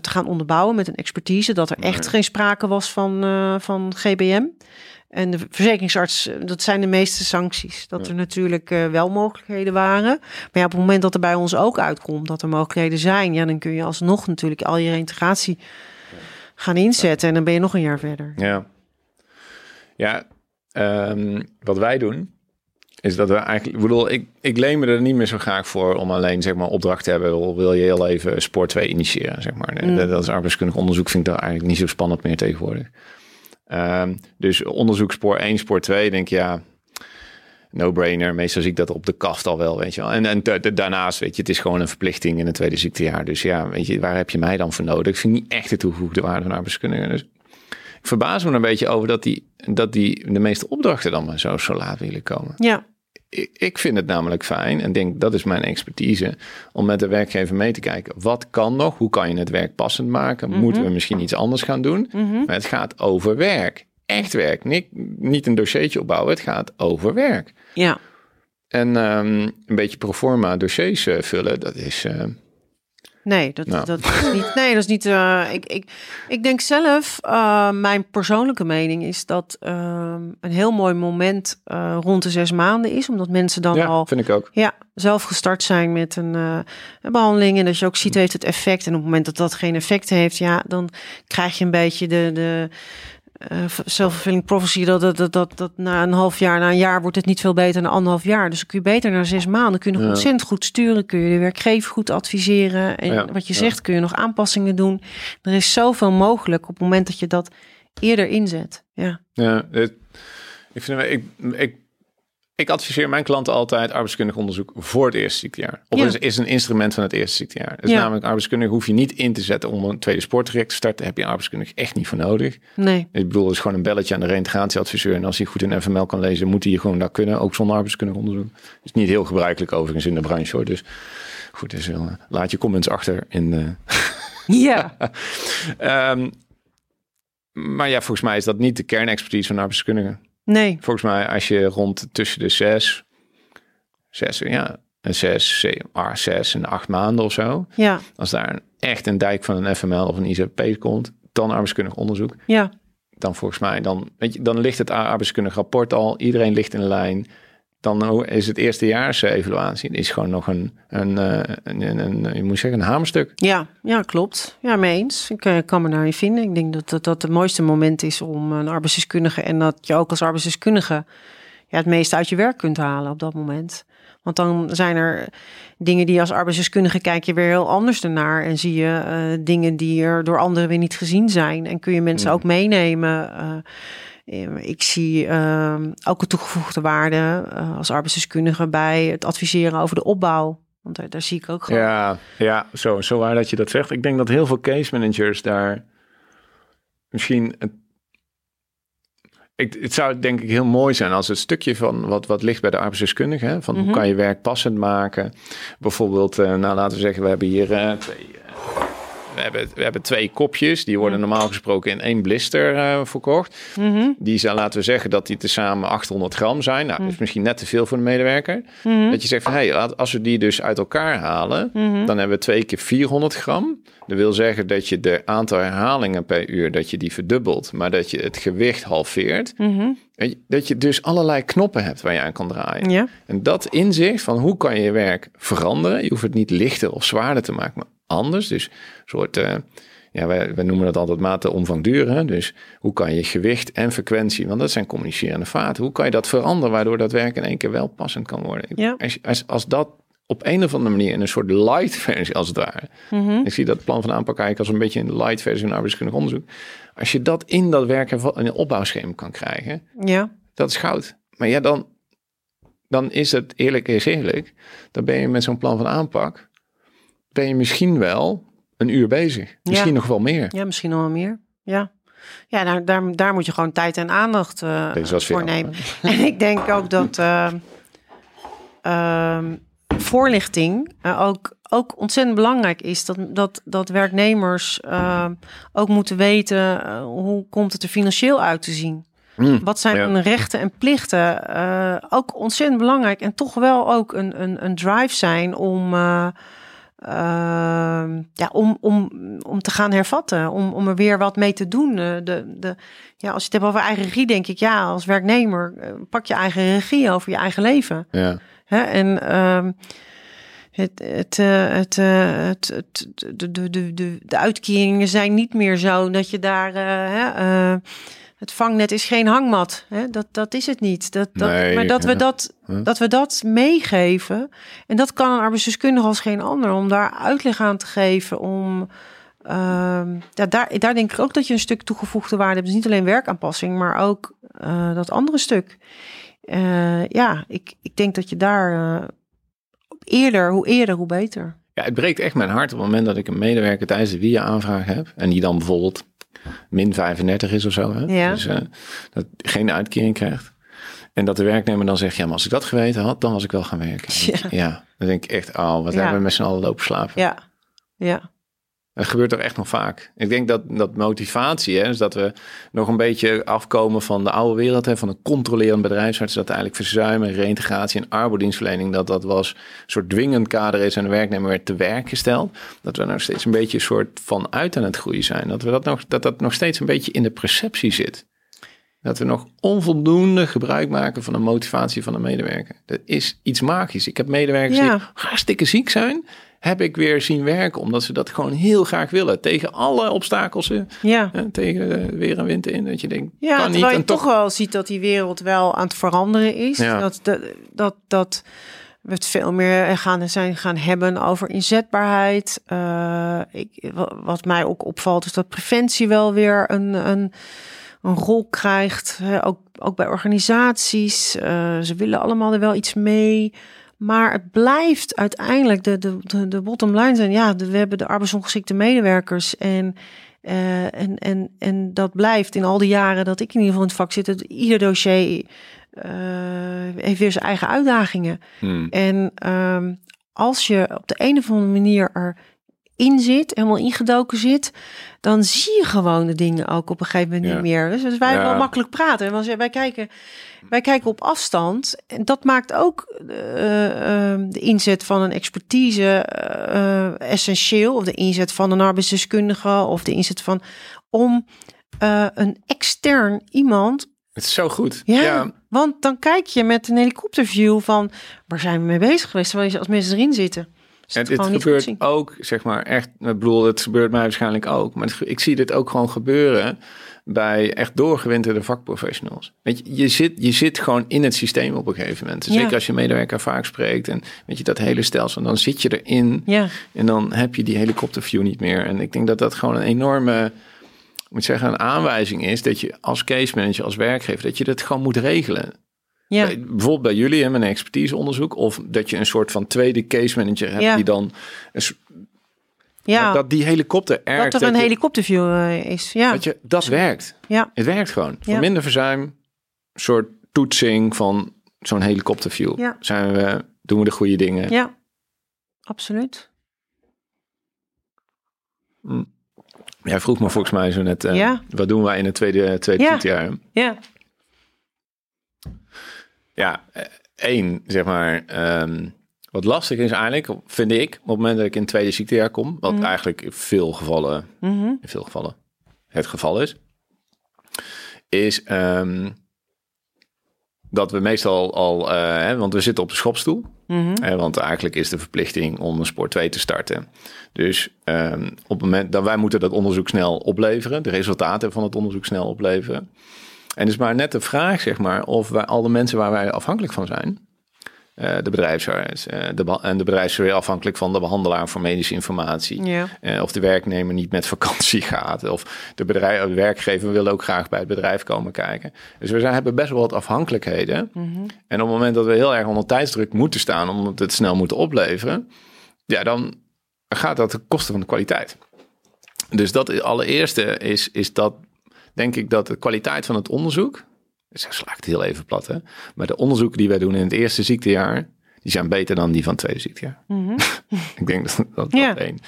te gaan onderbouwen met een expertise. Dat er echt geen sprake was van, van GBM. En de verzekeringsarts, dat zijn de meeste sancties. Dat er natuurlijk wel mogelijkheden waren. Maar ja, op het moment dat er bij ons ook uitkomt dat er mogelijkheden zijn, ja, dan kun je alsnog natuurlijk al je reintegratie gaan inzetten. En dan ben je nog een jaar verder. Ja. Ja, um, wat wij doen, is dat we eigenlijk, ik bedoel, ik, ik leen me er niet meer zo graag voor om alleen zeg maar opdracht te hebben. Wil je heel even Sport 2 initiëren, zeg maar. Mm. Dat is arbeidskundig onderzoek, vind ik daar eigenlijk niet zo spannend meer tegenwoordig. Um, dus onderzoek spoor 1, spoor 2, denk je ja, no-brainer. Meestal zie ik dat op de kaft al wel, weet je wel. En, en daarnaast, weet je, het is gewoon een verplichting in het tweede ziektejaar. Dus ja, weet je, waar heb je mij dan voor nodig? Ik vind niet echt de toegevoegde waarde van arbeidskundige. Dus ik verbaas me een beetje over dat die, dat die de meeste opdrachten dan maar zo, zo laat willen komen. Ja. Ik, ik vind het namelijk fijn en denk dat is mijn expertise om met de werkgever mee te kijken. Wat kan nog? Hoe kan je het werk passend maken? Mhm. Moeten we misschien iets anders gaan doen? Mhm. Maar het gaat over werk. Echt werk. Niet, niet een dossiertje opbouwen. Het gaat over werk. Ja. En um, een beetje proforma dossiers uh, vullen, dat is. Uh, Nee, dat, nou. dat is niet. Nee, dat is niet. Uh, ik, ik, ik denk zelf, uh, mijn persoonlijke mening is dat uh, een heel mooi moment rond de zes maanden is, omdat mensen dan ja, al. vind ik ook. Ja, zelf gestart zijn met een, een behandeling en dat je ook ziet heeft het effect. En op het moment dat dat geen effect heeft, ja, dan krijg je een beetje de, de uh, self-fulfilling prophecy, dat, dat, dat, dat, dat na een half jaar, na een jaar wordt het niet veel beter dan anderhalf jaar. Dus dan kun je beter na zes maanden, kun je nog ja. ontzettend goed sturen, kun je de werkgever goed adviseren. En ja, wat je zegt, kun je nog aanpassingen doen. Er is zoveel mogelijk op het moment dat je dat eerder inzet. Ja, ja het, ik vind ik, ik ik adviseer mijn klanten altijd arbeidskundig onderzoek voor het eerste ziektejaar. Of ja. is, een instrument van het eerste ziektejaar. Dus ja. namelijk arbeidskundig hoef je niet in te zetten om een tweede sporttraject te starten. Heb je arbeidskundig echt niet voor nodig. Nee. Ik bedoel, het is gewoon een belletje aan de reintegratieadviseur. En als hij goed in FML kan lezen, moet hij gewoon dat kunnen. Ook zonder arbeidskundig onderzoek. is niet heel gebruikelijk overigens in de branche hoor. Dus goed, dus, uh, laat je comments achter in de... Ja. um, maar ja, volgens mij is dat niet de kernexpertise van arbeidskundigen. Nee. Volgens mij als je rond tussen de zes, zes, ja, een zes, zeven, zes en acht maanden of zo. Ja. Als daar een, echt een dijk van een FML of een IZP komt, dan arbeidskundig onderzoek. Ja. Dan volgens mij, dan, weet je, dan ligt het arbeidskundig rapport al. Iedereen ligt in lijn. Dan is het eerstejaars evaluatie is gewoon nog een, een, een, een, een, je moet zeggen, een hamerstuk. Ja, ja klopt. Ja, mee eens. Ik kan me daarin vinden. Ik denk dat, dat dat het mooiste moment is om een arbeidsdeskundige en dat je ook als arbeidsdeskundige ja, het meeste uit je werk kunt halen op dat moment. Want dan zijn er dingen die als arbeidsdeskundige kijk je weer heel anders ernaar. En zie je uh, dingen die er door anderen weer niet gezien zijn. En kun je mensen mm. ook meenemen. Uh, ik zie uh, ook een toegevoegde waarde als arbeidsdeskundige bij het adviseren over de opbouw. Want daar, daar zie ik ook gewoon. Ja, ja zo, zo waar dat je dat zegt. Ik denk dat heel veel case managers daar misschien het ik, het zou denk ik heel mooi zijn als het stukje van wat, wat ligt bij de arbeidsdeskundige, van hoe mhm. kan je werk passend maken. Bijvoorbeeld, uh, nou laten we zeggen, we hebben hier uh, twee, uh, we, hebben, we hebben twee kopjes, die worden normaal gesproken in één blister verkocht. Mhm. Die zijn, laten we zeggen, dat die tezamen 800 gram zijn. Nou, dat is misschien net te veel voor de medewerker. Mhm. Dat je zegt van, hé, hey, als we die dus uit elkaar halen, dan hebben we twee keer 400 gram. Dat wil zeggen dat je de aantal herhalingen per uur, dat je die verdubbelt, maar dat je het gewicht halveert. Dat je dus allerlei knoppen hebt waar je aan kan draaien. Ja. En dat inzicht van hoe kan je je werk veranderen. Je hoeft het niet lichter of zwaarder te maken, maar anders. Dus een soort, uh, ja, wij, wij, noemen dat altijd mate omvang duren. Dus hoe kan je gewicht en frequentie, want dat zijn communicerende vaten. Hoe kan je dat veranderen waardoor dat werk in één keer wel passend kan worden? Ja. Als, als, als dat op een of andere manier in een soort light versie als het ware. Mhm. Ik zie dat plan van aanpak eigenlijk als een beetje een light versie van arbeidskundig onderzoek. Als je dat in dat werk in een opbouwschema kan krijgen, ja. dat is goud. Maar ja, dan, dan is het eerlijk is eerlijk. Dan ben je met zo'n plan van aanpak, ben je misschien wel een uur bezig. Misschien nog wel meer. Ja, misschien nog wel meer. Ja. Ja, nou, daar, daar moet je gewoon tijd en aandacht uh, voor nemen. En ik denk ook dat... Uh, voorlichting uh, ook, ook ontzettend belangrijk is. Dat, dat, dat werknemers ook moeten weten hoe komt het er financieel uit te zien. Mm, Wat zijn hun rechten en plichten? ook ontzettend belangrijk en toch wel ook een, een, een drive zijn om, ja, om, om, om te gaan hervatten. Om, om er weer wat mee te doen. de, de, ja, als je het hebt over eigen regie, denk ik ja, als werknemer pak je eigen regie over je eigen leven. Ja. Hè? En um, het, het, uh, het, het, het, de, de, de, de, uitkeringen zijn niet meer zo dat je daar. Uh, het vangnet is geen hangmat. Hè? Dat, dat is het niet. Dat, dat, nee, maar dat we dat, dat we dat meegeven. En dat kan een arbeidsdeskundige als geen ander. Om daar uitleg aan te geven. Om. Uh, ja, daar, daar denk ik ook dat je een stuk toegevoegde waarde hebt. Dus niet alleen werkaanpassing, maar ook uh, dat andere stuk. Uh, ja, ik, ik denk dat je daar uh, eerder, hoe eerder, hoe beter. Ja, het breekt echt mijn hart op het moment dat ik een medewerker tijdens de WIA-aanvraag heb. En die dan bijvoorbeeld min 35 is of zo. Hè? Ja. Dus uh, dat geen uitkering krijgt. En dat de werknemer dan zegt, ja, maar als ik dat geweten had, dan was ik wel gaan werken. Ja, ja dan denk ik echt, oh, wat hebben we met z'n allen lopen slapen. Ja, ja. Dat gebeurt toch echt nog vaak. Ik denk dat, dat motivatie, hè, is dat we nog een beetje afkomen van de oude wereld, hè, van een controlerend bedrijfsarts, dat eigenlijk verzuimen, reïntegratie en arbeidsdienstverlening, dat dat was een soort dwingend kader is en de werknemer werd te werk gesteld. Dat we nog steeds een beetje een soort van uit aan het groeien zijn. Dat, we dat, nog, dat dat nog steeds een beetje in de perceptie zit. Dat we nog onvoldoende gebruik maken van de motivatie van de medewerker. Dat is iets magisch. Ik heb medewerkers die hartstikke ziek zijn heb ik weer zien werken. Omdat ze dat gewoon heel graag willen. Tegen alle obstakels. Ja. tegen weer en wind in. Dat je denkt, ja, kan niet. En je toch wel ziet dat die wereld wel aan het veranderen is. Ja. Dat, dat, dat, dat we het veel meer gaan, zijn gaan hebben over inzetbaarheid. Uh, ik, wat mij ook opvalt is dat preventie wel weer een... een een rol krijgt, ook, ook bij organisaties. Uh, ze willen allemaal er wel iets mee. Maar het blijft uiteindelijk de, de, de, de bottom line zijn. Ja, we hebben de arbeidsongeschikte medewerkers. En, uh, en, en, en dat blijft in al die jaren dat ik in ieder geval in het vak zit. Ieder dossier uh, heeft weer zijn eigen uitdagingen. Hmm. En um, als je op de een of andere manier er in zit, helemaal ingedoken zit, dan zie je gewoon de dingen ook op een gegeven moment niet meer. Dus, dus wij ja. wel makkelijk praten. Want wij kijken, wij kijken op afstand. En dat maakt ook uh, uh, de inzet van een expertise uh, essentieel. Of de inzet van een arbeidsdeskundige. Of de inzet van om een extern iemand Het is zo goed. Ja, ja. want dan kijk je met een helikopterview van waar zijn we mee bezig geweest terwijl je als mensen erin zitten. Is En het dit niet gebeurt ook, zeg maar, echt. Ik bedoel, het gebeurt mij waarschijnlijk ook. Maar het ik zie dit ook gewoon gebeuren bij echt doorgewinterde vakprofessionals. Weet je, je zit, je zit gewoon in het systeem op een gegeven moment. Ja. Zeker als je medewerker vaak spreekt en weet je, dat hele stelsel. Dan zit je erin Ja, en dan heb je die helikopterview niet meer. En ik denk dat dat gewoon een enorme, moet zeggen, een aanwijzing is dat je als case manager, als werkgever, dat je dat gewoon moet regelen. Ja, Bij- bijvoorbeeld bij jullie hè, met een expertiseonderzoek. Of dat je een soort van tweede case manager hebt Ja. die dan... een ja. dat, Dat, die helikopter erg... er een helikopterview eh, is. Ja, Dat, je, dat werkt. ja, Het werkt gewoon. Voor Ja. minder verzuim, soort toetsing van zo'n helikopterview. Ja. Zijn we, doen we de goede dingen. ja, absoluut. Jij vroeg me volgens mij zo net, eh, Ja. wat doen wij in het tweede, tweede Ja. ziektejaar? Ja, Ja, één, zeg maar, ehm, wat lastig is eigenlijk, vind ik, op het moment dat ik in het tweede ziektejaar kom, wat Mhm. eigenlijk in veel gevallen, mhm, in veel gevallen het geval is, is ehm, dat we meestal al, eh, hè, want we zitten op de schopstoel, mhm. hè, want eigenlijk is de verplichting om een sport 2 te starten. Dus ehm, op het moment dat wij moeten dat onderzoek snel opleveren, de resultaten van het onderzoek snel opleveren. En het is maar net de vraag, zeg maar, of wij, al de mensen waar wij afhankelijk van zijn, eh, de bedrijfsarts eh, de en de bedrijfsarts weer afhankelijk van de behandelaar voor medische informatie. ja, Eh, of de werknemer niet met vakantie gaat. Of de, bedrijf, de werkgever wil ook graag bij het bedrijf komen kijken. Dus we zijn, hebben best wel wat afhankelijkheden. mhm. En op het moment dat we heel erg onder tijdsdruk moeten staan, omdat we het snel moeten opleveren, ja, dan gaat dat ten koste van de kwaliteit. Dus dat is- allereerste is, is dat, denk ik, dat de kwaliteit van het onderzoek, dus ik sla ik het heel even plat, hè, maar de onderzoeken die wij doen in het eerste ziektejaar, die zijn beter dan die van het tweede ziektejaar. Mhm. Ik denk dat dat, Ja. één.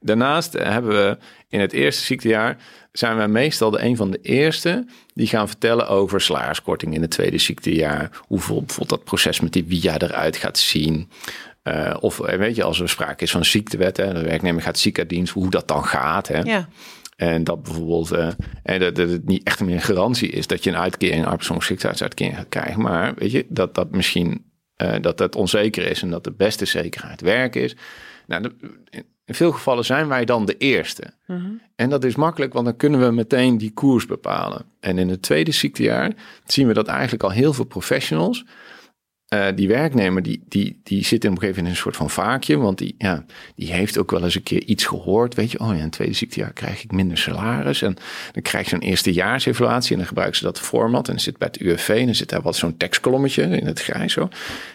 Daarnaast hebben we in het eerste ziektejaar zijn wij meestal de een van de eerste die gaan vertellen over salariskorting in het tweede ziektejaar. Hoeveel bijvoorbeeld dat proces met die via eruit gaat zien. Eh, of eh, weet je, als er sprake is van ziektewet, hè, de werknemer gaat ziek uit dienst, hoe dat dan gaat. Hè. ja, En dat bijvoorbeeld eh, en dat, dat het niet echt meer een garantie is dat je een uitkering, een arbeidsongeschiktheidsuitkering gaat krijgen. Maar weet je, dat dat misschien eh, dat dat onzeker is en dat de beste zekerheid werk is. Nou, de- in veel gevallen zijn wij dan de eerste. mhm. En dat is makkelijk, want dan kunnen we meteen die koers bepalen. En in het tweede ziektejaar zien we dat eigenlijk al heel veel professionals, eh, die werknemer, die, die, die zit op een gegeven moment in een soort van vaakje, want die, ja, die heeft ook wel eens een keer iets gehoord. Weet je, oh ja, in het tweede ziektejaar krijg ik minder salaris. En dan krijg je zo'n eerstejaarsevaluatie en dan gebruiken ze dat format. En dan zit bij het UWV en dan zit daar wat zo'n tekstkolommetje in het grijs zo.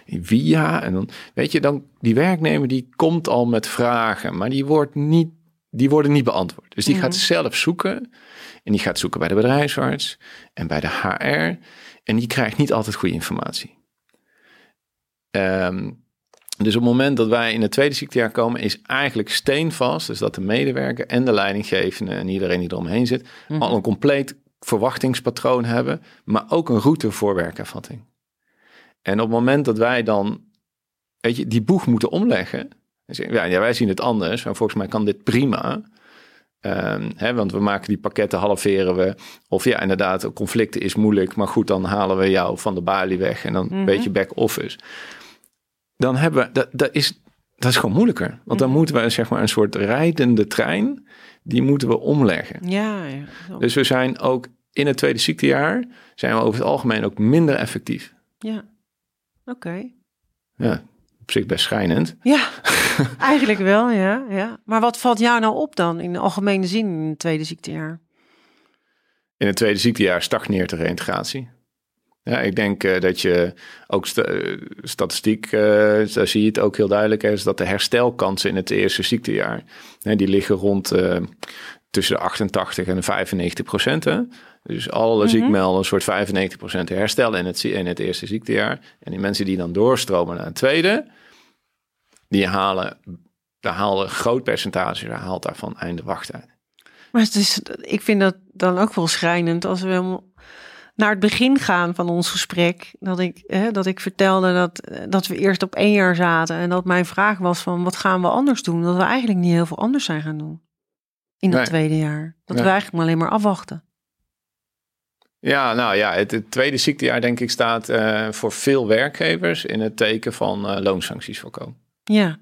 Via, en dan, weet je, dan die werknemer die komt al met vragen, maar die, wordt niet, die worden niet beantwoord. Dus die gaat zelf zoeken. En die gaat zoeken bij de bedrijfsarts en bij de HR. En die krijgt niet altijd goede informatie. Ehm, dus op het moment dat wij in het tweede ziektejaar komen, is eigenlijk steenvast. Dus dat de medewerker en de leidinggevende en iedereen die eromheen zit, al een compleet verwachtingspatroon hebben, maar ook een route voor werkervatting. En op het moment dat wij dan, weet je, die boeg moeten omleggen. Ja, ja, wij zien het anders, maar volgens mij kan dit prima. Ehm, hè, want we maken die pakketten, halveren we. Of ja, inderdaad, conflicten is moeilijk. Maar goed, dan halen we jou van de balie weg. En dan een beetje back-office. Dan hebben we, dat, dat, is, dat is gewoon moeilijker. Want dan moeten we zeg maar een soort rijdende trein. Die moeten we omleggen. ja. Dus we zijn ook in het tweede ziektejaar. Zijn we over het algemeen ook minder effectief. ja. Oké. Ja, op zich best schijnend. Ja, eigenlijk wel, ja, ja. Maar wat valt jou nou op dan in de algemene zin in het tweede ziektejaar? In het tweede ziektejaar stagneert de reïntegratie. Ja, ik denk eh, dat je ook eh, statistiek, eh, daar zie je het ook heel duidelijk, is dat de herstelkansen in het eerste ziektejaar, hè, die liggen rond tussen de 88 en de 95 procent. Hè. Dus alle ziekmelden een soort 95 procent herstel in het, in het eerste ziektejaar. En die mensen die dan doorstromen naar het tweede, die halen, daar halen een groot percentage, haalt daarvan einde wachttijd. Maar het is, ik vind dat dan ook wel schrijnend als we helemaal naar het begin gaan van ons gesprek. Dat ik, hè, dat ik vertelde dat, eh, dat we eerst op één jaar zaten. En dat mijn vraag was van wat gaan we anders doen? Dat we eigenlijk niet heel veel anders zijn gaan doen. In dat Nee. tweede jaar. Dat Nee. we eigenlijk maar alleen maar afwachten. Ja, nou ja, het, het tweede ziektejaar denk ik staat uh, voor veel werkgevers in het teken van uh, loonsancties voorkomen. Ja.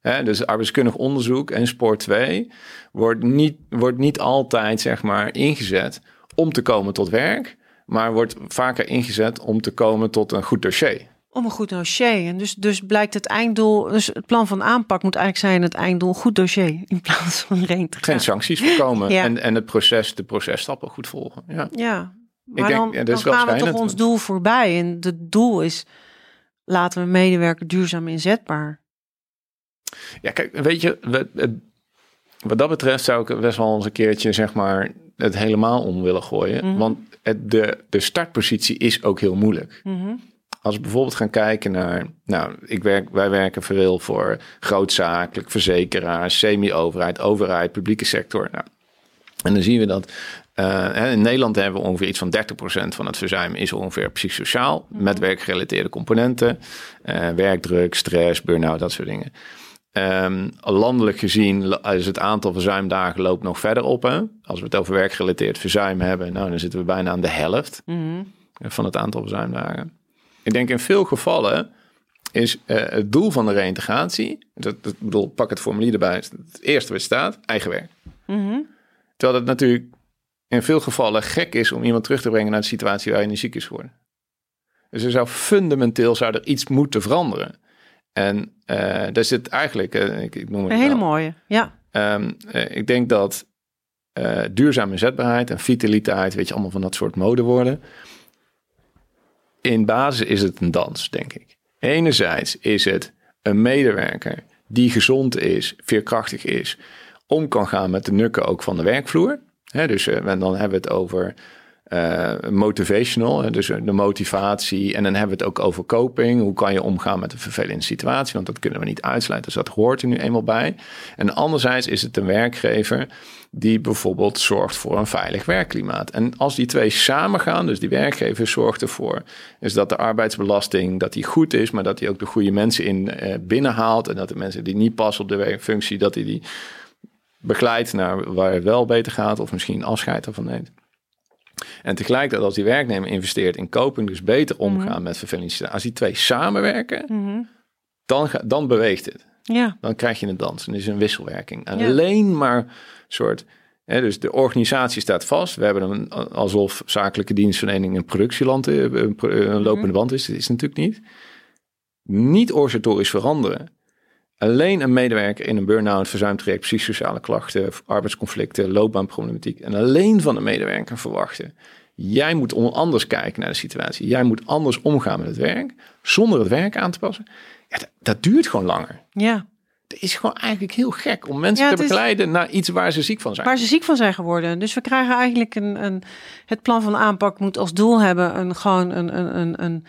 Hè, dus arbeidskundig onderzoek en spoor 2 wordt niet, wordt niet altijd zeg maar ingezet om te komen tot werk, maar wordt vaker ingezet om te komen tot een goed dossier. Om een goed dossier. En dus, dus blijkt het einddoel, dus het plan van aanpak moet eigenlijk zijn het einddoel goed dossier in plaats van reintegratie. Geen sancties voorkomen ja. en, en het proces, de processtappen goed volgen. Ja, ja. maar denk, dan, ja, dan gaan we toch ons doel voorbij. En het doel is, laten we medewerker duurzaam inzetbaar. Ja, kijk, weet je, wat dat betreft zou ik best wel eens een keertje, zeg maar, het helemaal om willen gooien. Mhm. Want het, de, de startpositie is ook heel moeilijk. Mm als we bijvoorbeeld gaan kijken naar, nou, ik werk, wij werken veel voor grootzakelijk, verzekeraars, semi-overheid, overheid, publieke sector. Nou, en dan zien we dat uh, in Nederland hebben we ongeveer iets van 30% van het verzuim is ongeveer psychosociaal, mm met werkgerelateerde componenten, uh, werkdruk, stress, burn-out, dat soort dingen. Um, landelijk gezien is het aantal verzuimdagen loopt nog verder op. Hè? Als we het over werkgerelateerd verzuim hebben, nou, dan zitten we bijna aan de helft mm van het aantal verzuimdagen. Ik denk in veel gevallen is uh, het doel van de reïntegratie, dat, dat bedoel, pak het formulier erbij, het eerste wat staat, eigen werk. Mm Terwijl het natuurlijk in veel gevallen gek is om iemand terug te brengen naar de situatie waar je niet ziek is geworden. Dus er zou fundamenteel zou er iets moeten veranderen. En uh, daar zit eigenlijk, uh, ik, ik, noem het een hele mooie, ja. Um, ik denk dat duurzame inzetbaarheid en vitaliteit, weet je, allemaal van dat soort modewoorden in basis is het een dans, denk ik. Enerzijds is het een medewerker die gezond is, veerkrachtig is, om kan gaan met de nukken ook van de werkvloer. dus uh, dan hebben we het over uh, motivational, dus de motivatie. En dan hebben we het ook over coping. Hoe kan je omgaan met een vervelende situatie? Want dat kunnen we niet uitsluiten, dus dat hoort er nu eenmaal bij. En anderzijds is het een werkgever die bijvoorbeeld zorgt voor een veilig werkklimaat. En als die twee samengaan, dus die werkgever zorgt ervoor, is dat de arbeidsbelasting dat die goed is, maar dat hij ook de goede mensen in uh, binnenhaalt en dat de mensen die niet passen op de werkfunctie, dat hij die begeleidt naar waar het wel beter gaat of misschien afscheid ervan neemt. En tegelijkertijd als die werknemer investeert in coping, dus beter omgaan mm met vervelende Als die twee samenwerken, mhm. dan, dan beweegt het. Ja. Dan krijg je een dans. En is een wisselwerking. En alleen maar soort. Hè, dus de organisatie staat vast. We hebben een, alsof zakelijke dienstverlening een productieland, eh, een, een lopende band is. Dat is natuurlijk niet. Niet organisatorisch veranderen. Alleen een medewerker in een burn-out, verzuimtraject, psychosociale klachten, arbeidsconflicten, loopbaanproblematiek. En alleen van de medewerker verwachten. Jij moet anders kijken naar de situatie. Jij moet anders omgaan met het werk. Zonder het werk aan te passen. Ja, dat, dat duurt gewoon langer. Ja. Het is gewoon eigenlijk heel gek om mensen te begeleiden naar iets waar ze ziek van zijn. Waar ze ziek van zijn geworden. Dus we krijgen eigenlijk een. een het plan van aanpak moet als doel hebben een gewoon een, een, een, een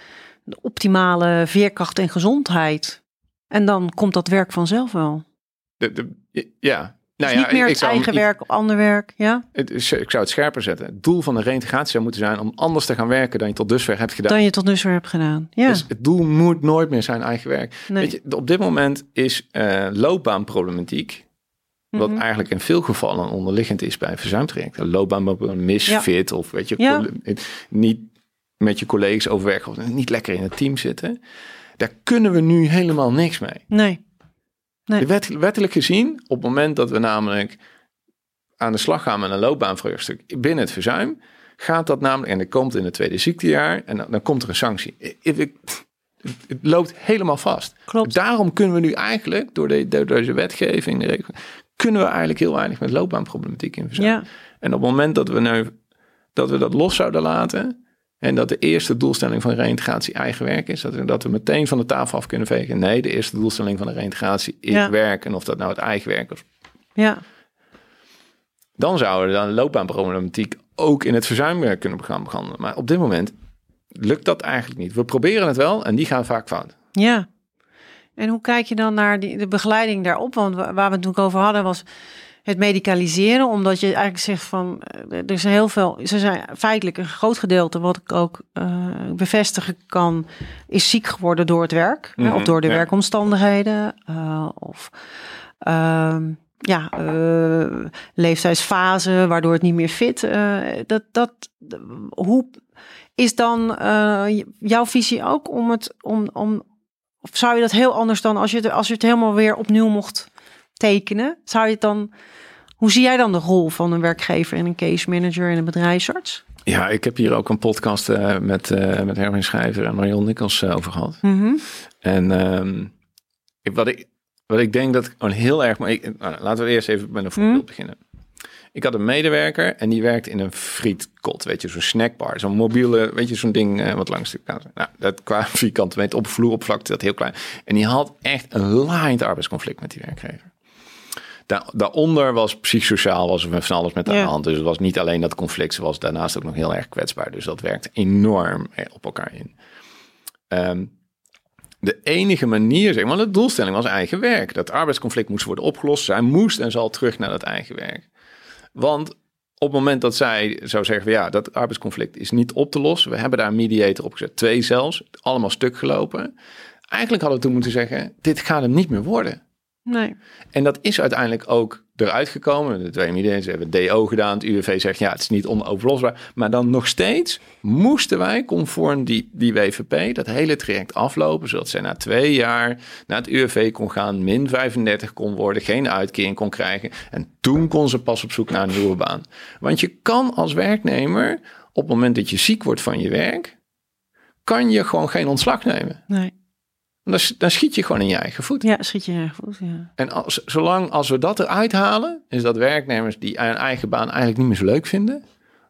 optimale veerkracht en gezondheid. En dan komt dat werk vanzelf wel. De, de, ja. Nou ja, niet meer het eigen werk op ander werk, ja? Het, ik zou het scherper zetten. Het doel van de reintegratie zou moeten zijn om anders te gaan werken dan je tot dusver hebt gedaan. Dan je tot dusver hebt gedaan, ja. Dus het doel moet nooit meer zijn eigen werk. Weet je, op dit moment is uh, loopbaanproblematiek, wat mhm. eigenlijk in veel gevallen onderliggend is bij verzuimtrajecten. Loopbaan misfit of weet je, ja. niet met je collega's overwerken of niet lekker in het team zitten. Daar kunnen we nu helemaal niks mee. Nee. nee. Wet, wettelijk gezien, op het moment dat we namelijk aan de slag gaan met een loopbaanvraagstuk binnen het verzuim, gaat dat namelijk, en dat komt in het tweede ziektejaar, en dan, dan komt er een sanctie. Het, het loopt helemaal vast. Klopt. Daarom kunnen we nu eigenlijk, door, de, door deze wetgeving, de kunnen we eigenlijk heel weinig met loopbaanproblematiek in verzuim. Ja. En op het moment dat we, nu, dat we dat los zouden laten, en dat de eerste doelstelling van reïntegratie eigen werk is. Dat we, dat we meteen van de tafel af kunnen vegen. Nee, de eerste doelstelling van de reïntegratie is werk. En of dat nou het eigen werk is. Ja. Dan zouden we dan loopbaanproblematiek ook in het verzuim kunnen gaan behandelen. Maar op dit moment lukt dat eigenlijk niet. We proberen het wel en die gaan vaak fout. Ja. En hoe kijk je dan naar die, de begeleiding daarop? Want waar we het natuurlijk over hadden was het medicaliseren, omdat je eigenlijk zegt van eh, er is heel veel, ze zijn feitelijk een groot gedeelte wat ik ook uh, bevestigen kan, is ziek geworden door het werk mm of door de werkomstandigheden uh, of uh, ja, leeftijdsfase, waardoor het niet meer fit. Dat, dat, hoe is dan jouw visie ook om het om, om of zou je dat heel anders dan als je het, als je het helemaal weer opnieuw mocht tekenen? Zou je het dan hoe zie jij dan de rol van een werkgever en een case manager en een bedrijfsarts? Ja, ik heb hier ook een podcast uh, met, uh, met Herman Schrijver en Marion Nikkels uh, over gehad. Mm -hmm. En um, ik, wat, ik, wat ik denk dat gewoon heel erg... Maar ik, nou, laten we eerst even met een voorbeeld mm -hmm. beginnen. Ik had een medewerker en die werkte in een frietkot, weet je, zo'n snackbar. Zo'n mobiele, weet je, zo'n ding wat langs de kant. Nou, dat qua vierkante meter op vloeroppervlakte, dat heel klein. En die had echt een laaiend arbeidsconflict met die werkgever. Daar, daaronder was psychosociaal was er van alles met aan de hand. Dus het was niet alleen dat conflict, ze was daarnaast ook nog heel erg kwetsbaar. Dus dat werkte enorm op elkaar in. Um, de enige manier, zeg maar, de doelstelling was eigen werk. Dat arbeidsconflict moest worden opgelost. Zij moest en zal terug naar dat eigen werk. Want op het moment dat zij zou zeggen, ja, dat arbeidsconflict is niet op te lossen. We hebben daar een mediator opgezet, twee zelfs, allemaal stuk gelopen. Eigenlijk hadden we toen moeten zeggen, dit gaat hem niet meer worden. Nee. En dat is uiteindelijk ook eruit gekomen. De twee mediators hebben DO gedaan. Het UWV zegt ja, het is niet onoverlosbaar. Maar dan nog steeds moesten wij conform die, die WVP dat hele traject aflopen. Zodat zij na twee jaar naar het UWV kon gaan, min 35 kon worden, geen uitkering kon krijgen. En toen kon ze pas op zoek naar een nieuwe baan. Want je kan als werknemer op het moment dat je ziek wordt van je werk, kan je gewoon geen ontslag nemen. Nee. Dan, dan, schiet je gewoon in je eigen voet. Ja, schiet je in je eigen voet, ja. En als, zolang als we dat eruit halen, is dat werknemers die een eigen baan eigenlijk niet meer zo leuk vinden.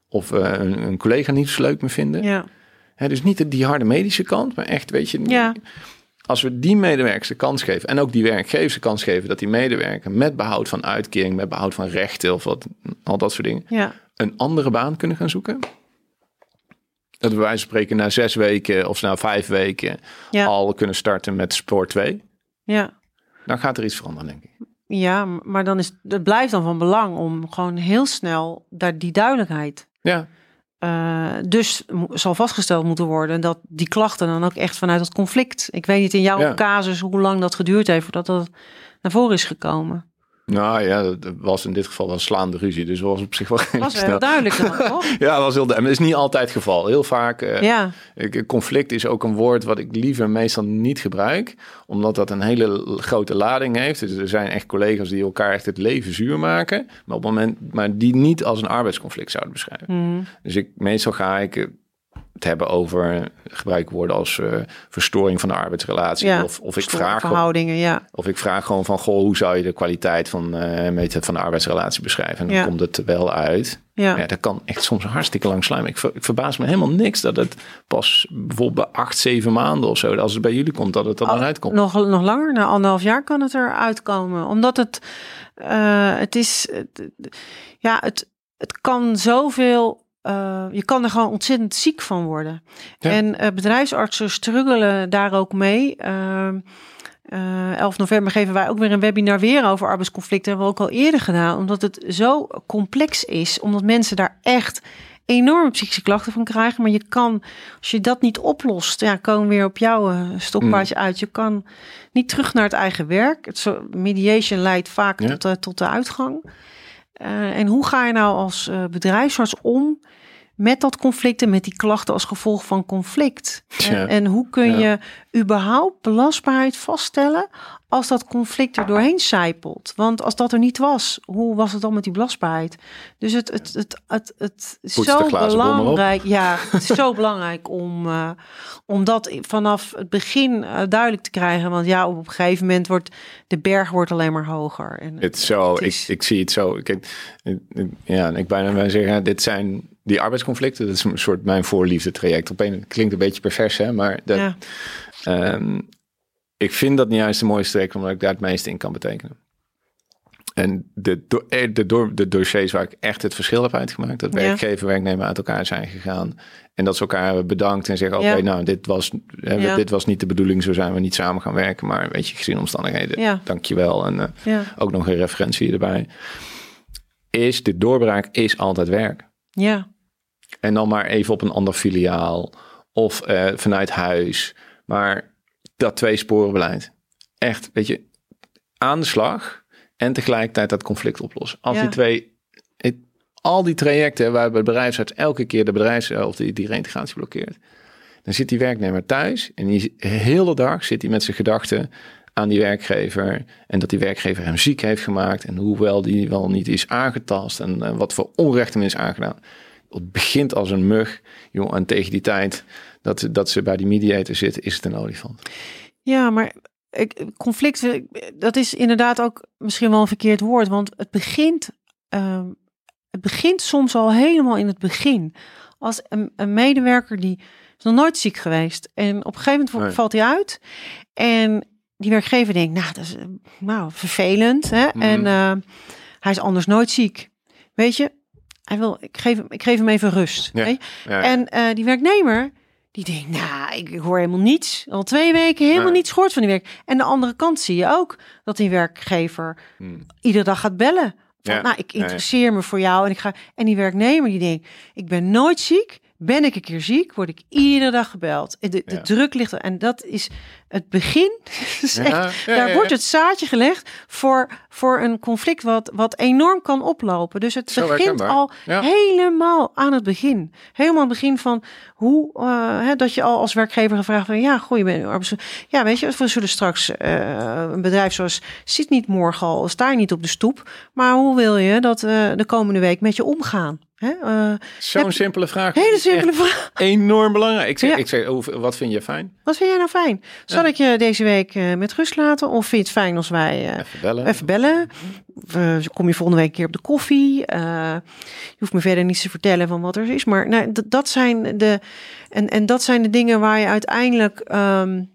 Of uh, een, een, collega niet zo leuk meer vinden. Ja. He, dus niet die harde medische kant, maar echt, weet je... Ja. Als we die medewerkers de kans geven en ook die werkgevers de kans geven dat die medewerker met behoud van uitkering, met behoud van rechten of wat, al dat soort dingen, ja. een andere baan kunnen gaan zoeken dat we wijze van spreken na zes weken of na vijf weken ja. al kunnen starten met Sport 2. Ja. Dan gaat er iets veranderen, denk ik. Ja, maar dan is het blijft dan van belang om gewoon heel snel daar die duidelijkheid. Ja. Uh, dus zal vastgesteld moeten worden dat die klachten dan ook echt vanuit het conflict. Ik weet niet in jouw Ja. casus hoe lang dat geduurd heeft voordat dat naar voren is gekomen. Nou ja, dat was in dit geval een slaande ruzie. Dus was op zich wel redelijk was wel snel. duidelijk dan, toch? Ja, dat was heel. Maar dat is niet altijd het geval. Heel vaak. eh, Ja, ik- Conflict is ook een woord wat ik liever meestal niet gebruik, omdat dat een hele grote lading heeft. Dus er zijn echt collega's die elkaar echt het leven zuur maken, maar op het moment, maar die niet als een arbeidsconflict zouden beschrijven. Mhm. Dus ik, meestal ga ik eh, het hebben over gebruik woorden als eh, verstoring van de arbeidsrelatie. ja. Of, of ik vraag verhoudingen, ja. of ik vraag gewoon van goh, hoe zou je de kwaliteit van, eh, met- van de arbeidsrelatie beschrijven? En dan Ja. komt het er wel uit. Ja, Ja, dat kan echt soms hartstikke lang slijmen. Ik, ver- ik verbaas me helemaal niks dat het pas bijvoorbeeld bij acht, zeven maanden of zo, als het bij jullie komt, dat het er dan uitkomt. Nog, nog langer, na anderhalf jaar kan het eruit komen. Omdat het, eh, het is, het- ja, het, het kan zoveel, eh, je kan er gewoon ontzettend ziek van worden. Ja. En eh, bedrijfsartsen struggelen daar ook mee. Ehm, eh 11 november geven wij ook weer een webinar weer over arbeidsconflicten. Hebben we ook al eerder gedaan, omdat het zo complex is. Omdat mensen daar echt enorme psychische klachten van krijgen. Maar je kan, als je dat niet oplost, ja, komen we weer op jouw stokpaardje uit. Je kan niet terug naar het eigen werk. Het zo, mediation leidt vaak Ja. tot, de, tot de uitgang. En hoe ga je nou als eh, bedrijfsarts om met dat conflict en met die klachten als gevolg van conflict? En, en hoe kun je überhaupt belastbaarheid vaststellen als dat conflict er doorheen zijpelt? Want als dat er niet was, hoe was het dan met die belastbaarheid? Dus het, het, het, het, het is zo belangrijk. Ja, het is zo belangrijk om, eh, om dat vanaf het begin eh, duidelijk te krijgen. Want ja, op een gegeven moment wordt de berg wordt alleen maar hoger. En, Het zo, Het is- ik, ik zie het zo. Kijk, ik- ik- ja, ik bijna bij zeggen, dit zijn die arbeidsconflicten. Dat is een soort mijn voorliefde traject. Op een klinkt een beetje pervers, hè, maar dat, ja, Ehm, ik vind dat niet juist de mooiste traject, omdat ik daar het meeste in kan betekenen. En de, eh, de, do- de dossiers waar ik echt het verschil heb uitgemaakt, dat werkgever, werknemer uit elkaar zijn gegaan. En dat ze elkaar hebben bedankt en zeggen: Oké, nou, dit was, hè, dit was niet de bedoeling, zo zijn we niet samen gaan werken. Maar weet je, gezien omstandigheden, Ja. dankjewel. En eh, ook nog een referentie erbij. Is de doorbraak is altijd werk. ja, En dan maar even op een ander filiaal of eh, vanuit huis. Maar dat twee sporen beleid. Echt, weet je, aan de slag. en tegelijkertijd dat conflict oplossen. Als die twee, het, al die trajecten waarbij de bedrijfsarts elke keer de bedrijfs of die, die reintegratie blokkeert, dan zit die werknemer thuis en die hele dag zit hij met zijn gedachten aan die werkgever en dat die werkgever hem ziek heeft gemaakt en hoewel die wel niet is aangetast en, en wat voor onrecht hem is aangedaan. Het begint als een mug, joh, en tegen die tijd dat, dat ze bij die mediator zitten, is het een olifant. Ja, maar conflict, dat is inderdaad ook misschien wel een verkeerd woord, want het begint, uh, het begint soms al helemaal in het begin. Als een, een, medewerker die is nog nooit ziek geweest en op een gegeven moment valt hij uit en die werkgever denkt, nou, dat is nou, vervelend hè? Mhm. en uh, hij is anders nooit ziek. Weet je, hij wil, ik geef, ik geef hem even rust. Ja. Ja, ja. En uh, die werknemer, die denkt, nou, ik, hoor helemaal niets. Al twee weken helemaal niets gehoord van die werk. En de andere kant zie je ook dat die werkgever hmm. iedere dag gaat bellen. Van, Nou, ik interesseer me voor jou en ik ga. En die werknemer die denkt, ik ben nooit ziek. Ben ik een keer ziek, word ik iedere dag gebeld. De, de druk ligt er. En dat is het begin. daar wordt het zaadje gelegd voor, voor een conflict wat, wat enorm kan oplopen. Dus het begint al helemaal aan het begin. Helemaal aan het begin van hoe uh, hè, dat je al als werkgever gevraagd van ja, goh, je bent ja, weet je, we zullen straks uh, een bedrijf zoals zit niet morgen al, sta je niet op de stoep, maar hoe wil je dat uh, de komende week met je omgaan? Uh, Zo'n simpele vraag. Hele simpele vraag. Enorm belangrijk. Ik zeg, ja. ik zeg wat vind je fijn? Wat vind jij nou fijn? Zal ik je deze week uh, met rust laten? Of vind je het fijn als wij uh, even bellen? Even bellen. kom je volgende week een keer op de koffie? je hoeft me verder niets te vertellen van wat er is. Maar nou, dat zijn de en, en dat zijn de dingen waar je uiteindelijk. Um,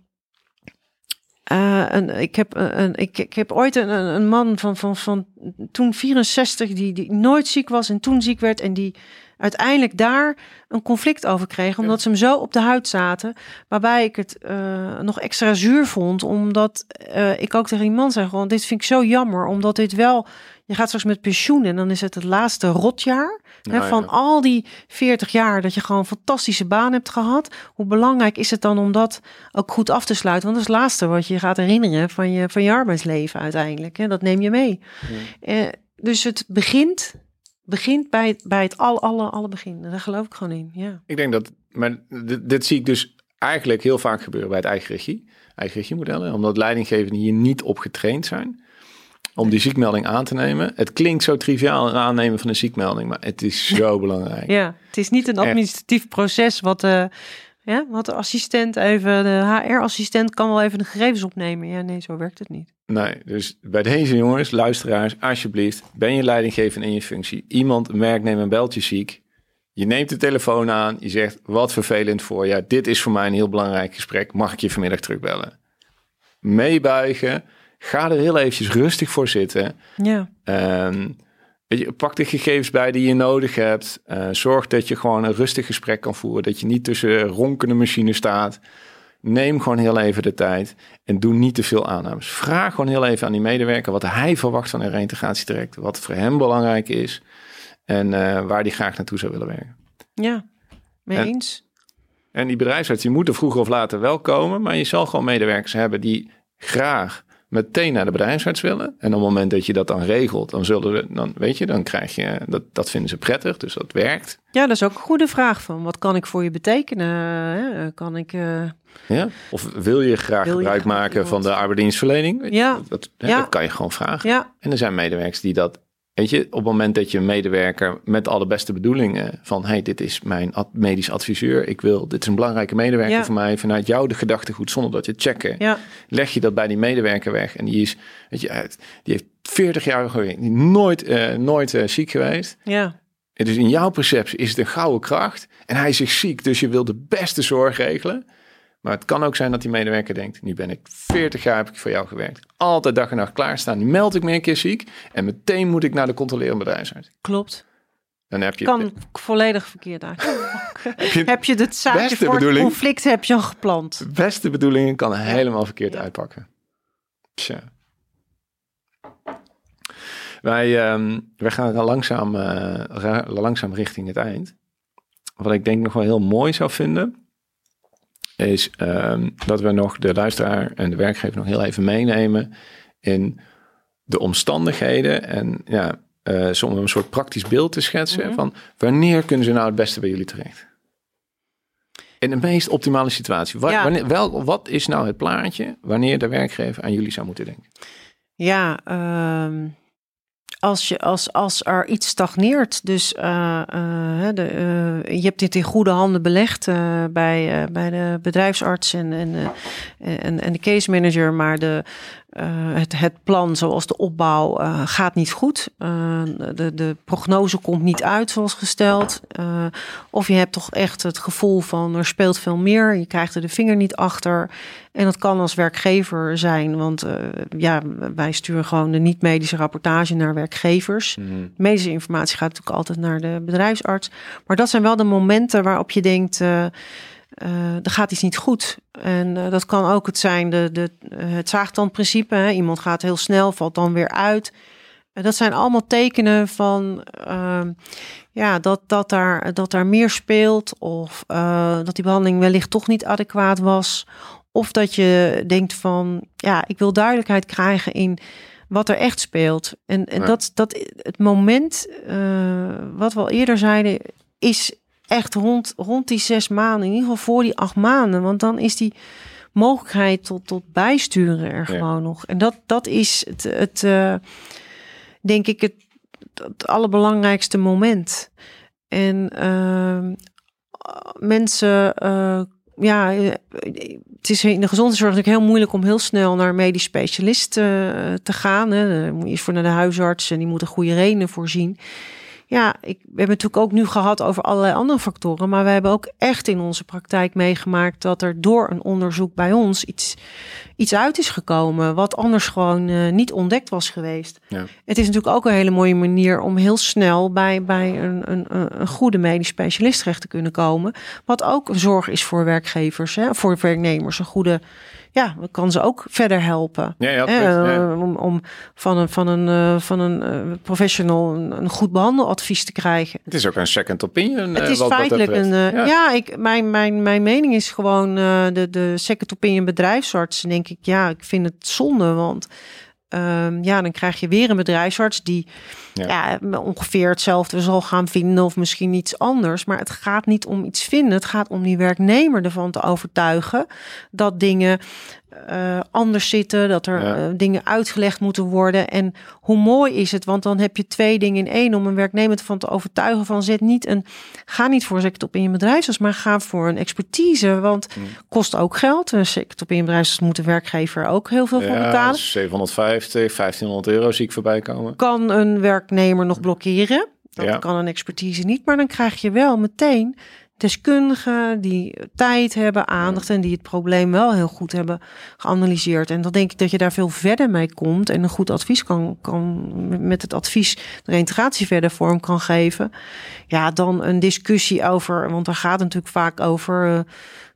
een, ik, heb, een, ik, ik heb ooit een, een man van, van, van toen 64 die, die nooit ziek was en toen ziek werd en die uiteindelijk daar een conflict over kreeg, omdat ze hem zo op de huid zaten, waarbij ik het uh, nog extra zuur vond, omdat uh, ik ook tegen die man zei gewoon, dit vind ik zo jammer, omdat dit wel, je gaat straks met pensioen en dan is het het laatste rotjaar hè, nou van al die 40 jaar dat je gewoon een fantastische baan hebt gehad. Hoe belangrijk is het dan om dat ook goed af te sluiten? Want dat is het laatste wat je gaat herinneren van je, van je arbeidsleven uiteindelijk. Hè? Dat neem je mee. Uh, dus het begint begint bij het, bij het al, alle, alle begin. Daar geloof ik gewoon in, ja. Ik denk dat, maar dit, dit zie ik dus eigenlijk heel vaak gebeuren bij het eigen regie. Eigen omdat leidinggevenden hier niet op getraind zijn om die ziekmelding aan te nemen. Het klinkt zo triviaal een aannemen van een ziekmelding, maar het is zo belangrijk. Ja, het is niet een administratief proces wat, uh, ja, wat de assistent even, de HR-assistent kan wel even de gegevens opnemen. Ja, nee, zo werkt het niet. Nee, dus bij deze jongens, luisteraars, alsjeblieft, ben je leidinggevend in je functie. Iemand, een werknemer, belt je ziek. Je neemt de telefoon aan, je zegt, wat vervelend voor je. Dit is voor mij een heel belangrijk gesprek. Mag ik je vanmiddag terugbellen? Meebuigen. Ga er heel eventjes rustig voor zitten. Ja. Um, weet je, pak de gegevens bij die je nodig hebt. Uh, zorg dat je gewoon een rustig gesprek kan voeren. Dat je niet tussen ronkende machines staat. Neem gewoon heel even de tijd en doe niet te veel aannames. Vraag gewoon heel even aan die medewerker wat hij verwacht van een reintegratietraject, wat voor hem belangrijk is en uh, waar hij graag naartoe zou willen werken. Ja, mee en, eens. En die bedrijfsarts die moeten vroeger of later wel komen, maar je zal gewoon medewerkers hebben die graag meteen naar de bedrijfsarts willen. En op het moment dat je dat dan regelt, dan zullen we, dan weet je, dan krijg je, dat, dat vinden ze prettig, dus dat werkt. Ja, dat is ook een goede vraag van, wat kan ik voor je betekenen? Kan ik... Uh... Ja, of wil je graag gebruik maken van de arbeidsdienstverlening? Ja. Dat, ja. dat kan je gewoon vragen. Ja. En er zijn medewerkers die dat Weet je, op het moment dat je een medewerker met alle beste bedoelingen van hey, dit is mijn medisch adviseur, ik wil, dit is een belangrijke medewerker voor mij, vanuit jou de gedachtegoed zonder dat je het checken, ja. leg je dat bij die medewerker weg en die is, weet je, die heeft 40 jaar gewerkt, nooit, uh, nooit uh, ziek geweest. Ja. En dus in jouw perceptie is het een gouden kracht en hij is zich ziek, dus je wil de beste zorg regelen. Maar het kan ook zijn dat die medewerker denkt: nu ben ik 40 jaar heb ik voor jou gewerkt. Altijd dag en nacht klaarstaan. Nu meld ik me een keer ziek. En meteen moet ik naar de controlerende bedrijfsarts. Klopt. Dan heb je kan volledig verkeerd uit. heb, je het zaadje voor het conflict heb je al geplant. Beste bedoelingen kan helemaal verkeerd uitpakken. Tja. Wij, um, wij gaan langzaam, uh, langzaam richting het eind. Wat ik denk nog wel heel mooi zou vinden is um, dat we nog de luisteraar en de werkgever nog heel even meenemen in de omstandigheden en ja, uh, om een soort praktisch beeld te schetsen Mhm. van wanneer kunnen ze nou het beste bij jullie terecht? In de meest optimale situatie. Wa- Ja. wanneer, wel, wat is nou het plaatje wanneer de werkgever aan jullie zou moeten denken? Ja, ehm, als, je, als, als er iets stagneert, dus eh, eh, de, eh, je hebt dit in goede handen belegd bij, bij de bedrijfsarts en, en, en, en de case manager, maar de, eh, het, het plan zoals de opbouw eh, gaat niet goed. Eh, de, de prognose komt niet uit zoals gesteld. Of je hebt toch echt het gevoel van er speelt veel meer, je krijgt er de vinger niet achter. En dat kan als werkgever zijn, want ja, wij sturen gewoon de niet-medische rapportage naar werkgevers. Medische informatie gaat natuurlijk altijd naar de bedrijfsarts. Maar dat zijn wel de momenten waarop je denkt, eh, er gaat iets niet goed. En eh, dat kan ook het zijn, de, de, eh, het zaagtandprincipe. Hè? Iemand gaat heel snel, valt dan weer uit. En dat zijn allemaal tekenen van ehm, ja, dat, dat, daar, dat daar meer speelt. Of dat die behandeling wellicht toch niet adequaat was. Of dat je denkt van ja, ik wil duidelijkheid krijgen in wat er echt speelt. En, en Ja. dat, dat het moment, wat we al eerder zeiden, is echt rond, rond die zes maanden. In ieder geval voor die acht maanden. Want dan is die mogelijkheid tot, tot bijsturen er Ja. gewoon nog. En dat, dat is het, het eh, denk ik, het, het allerbelangrijkste moment. En ehm, mensen, eh, ja, eh, het is in de gezondheidszorg natuurlijk heel moeilijk om heel snel naar een medisch specialist te gaan. Hè. Dan moet je eerst voor naar de huisarts en die moet een goede reden voorzien. Ja, ik, we hebben het natuurlijk ook nu gehad over allerlei andere factoren. Maar we hebben ook echt in onze praktijk meegemaakt dat er door een onderzoek bij ons iets, iets uit is gekomen. Wat anders gewoon eh, niet ontdekt was geweest. Ja. Het is natuurlijk ook een hele mooie manier om heel snel bij, bij een, een, een goede medisch specialist terecht te kunnen komen. Wat ook een zorg is voor werkgevers, hè, voor werknemers. Een goede, ja, kan ze ook verder helpen. Ja, ja, Hè, absoluut, ja. eh, om, om van een, van een, eh, van een eh, professional een, een goed behandeladvies te krijgen. Het is ook een second opinion. Het eh, is wat feitelijk een. Ja. ja, ik, mijn, mijn, mijn mening is gewoon de, de second opinion bedrijfsarts. Denk ik, ja, ik vind het zonde. Want ehm, ja, dan krijg je weer een bedrijfsarts die Ja. ja. ongeveer hetzelfde zal gaan vinden of misschien iets anders. Maar het gaat niet om iets vinden. Het gaat om die werknemer ervan te overtuigen dat dingen eh, anders zitten, dat er Ja. eh, dingen uitgelegd moeten worden. En hoe mooi is het, want dan heb je twee dingen in één om een werknemer ervan te overtuigen van zet niet een, ga niet voor een sector in je bedrijfsarts, maar ga voor een expertise, want Mm. kost ook geld. Een sector in je bedrijfsarts moet de werkgever ook heel veel voor Ja, betalen. 750, 1500 euro zie ik voorbij komen. Kan een werknemer nog blokkeren? Dat Ja. kan een expertise niet, maar dan krijg je wel meteen deskundigen die tijd hebben, aandacht en die het probleem wel heel goed hebben geanalyseerd. En dan denk ik dat je daar veel verder mee komt en een goed advies kan, kan met het advies de reintegratie verder vorm kan geven. Ja, dan een discussie over, want daar gaat het natuurlijk vaak over. eh,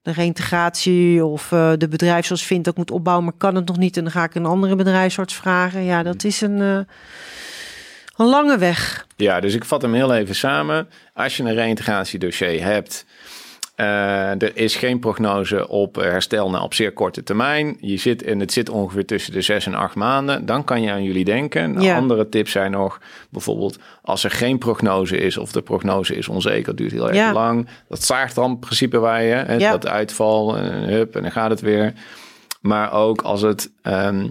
de reintegratie of eh, de bedrijfsarts vindt dat moet opbouwen, maar kan het nog niet. En dan ga ik een andere bedrijfsarts vragen. Ja, dat is een, eh, een lange weg. Ja, dus ik vat hem heel even samen. Als je een reïntegratiedossier hebt, eh, er is geen prognose op herstel na op zeer korte termijn. Je zit en het zit ongeveer tussen de zes en acht maanden. Dan kan je aan jullie denken. Nou, Ja. Andere tips zijn nog bijvoorbeeld als er geen prognose is of de prognose is onzeker, duurt heel erg Ja. lang. Dat zaagt dan in principe hè, Ja. dat uitval en hup en dan gaat het weer. Maar ook als het ehm,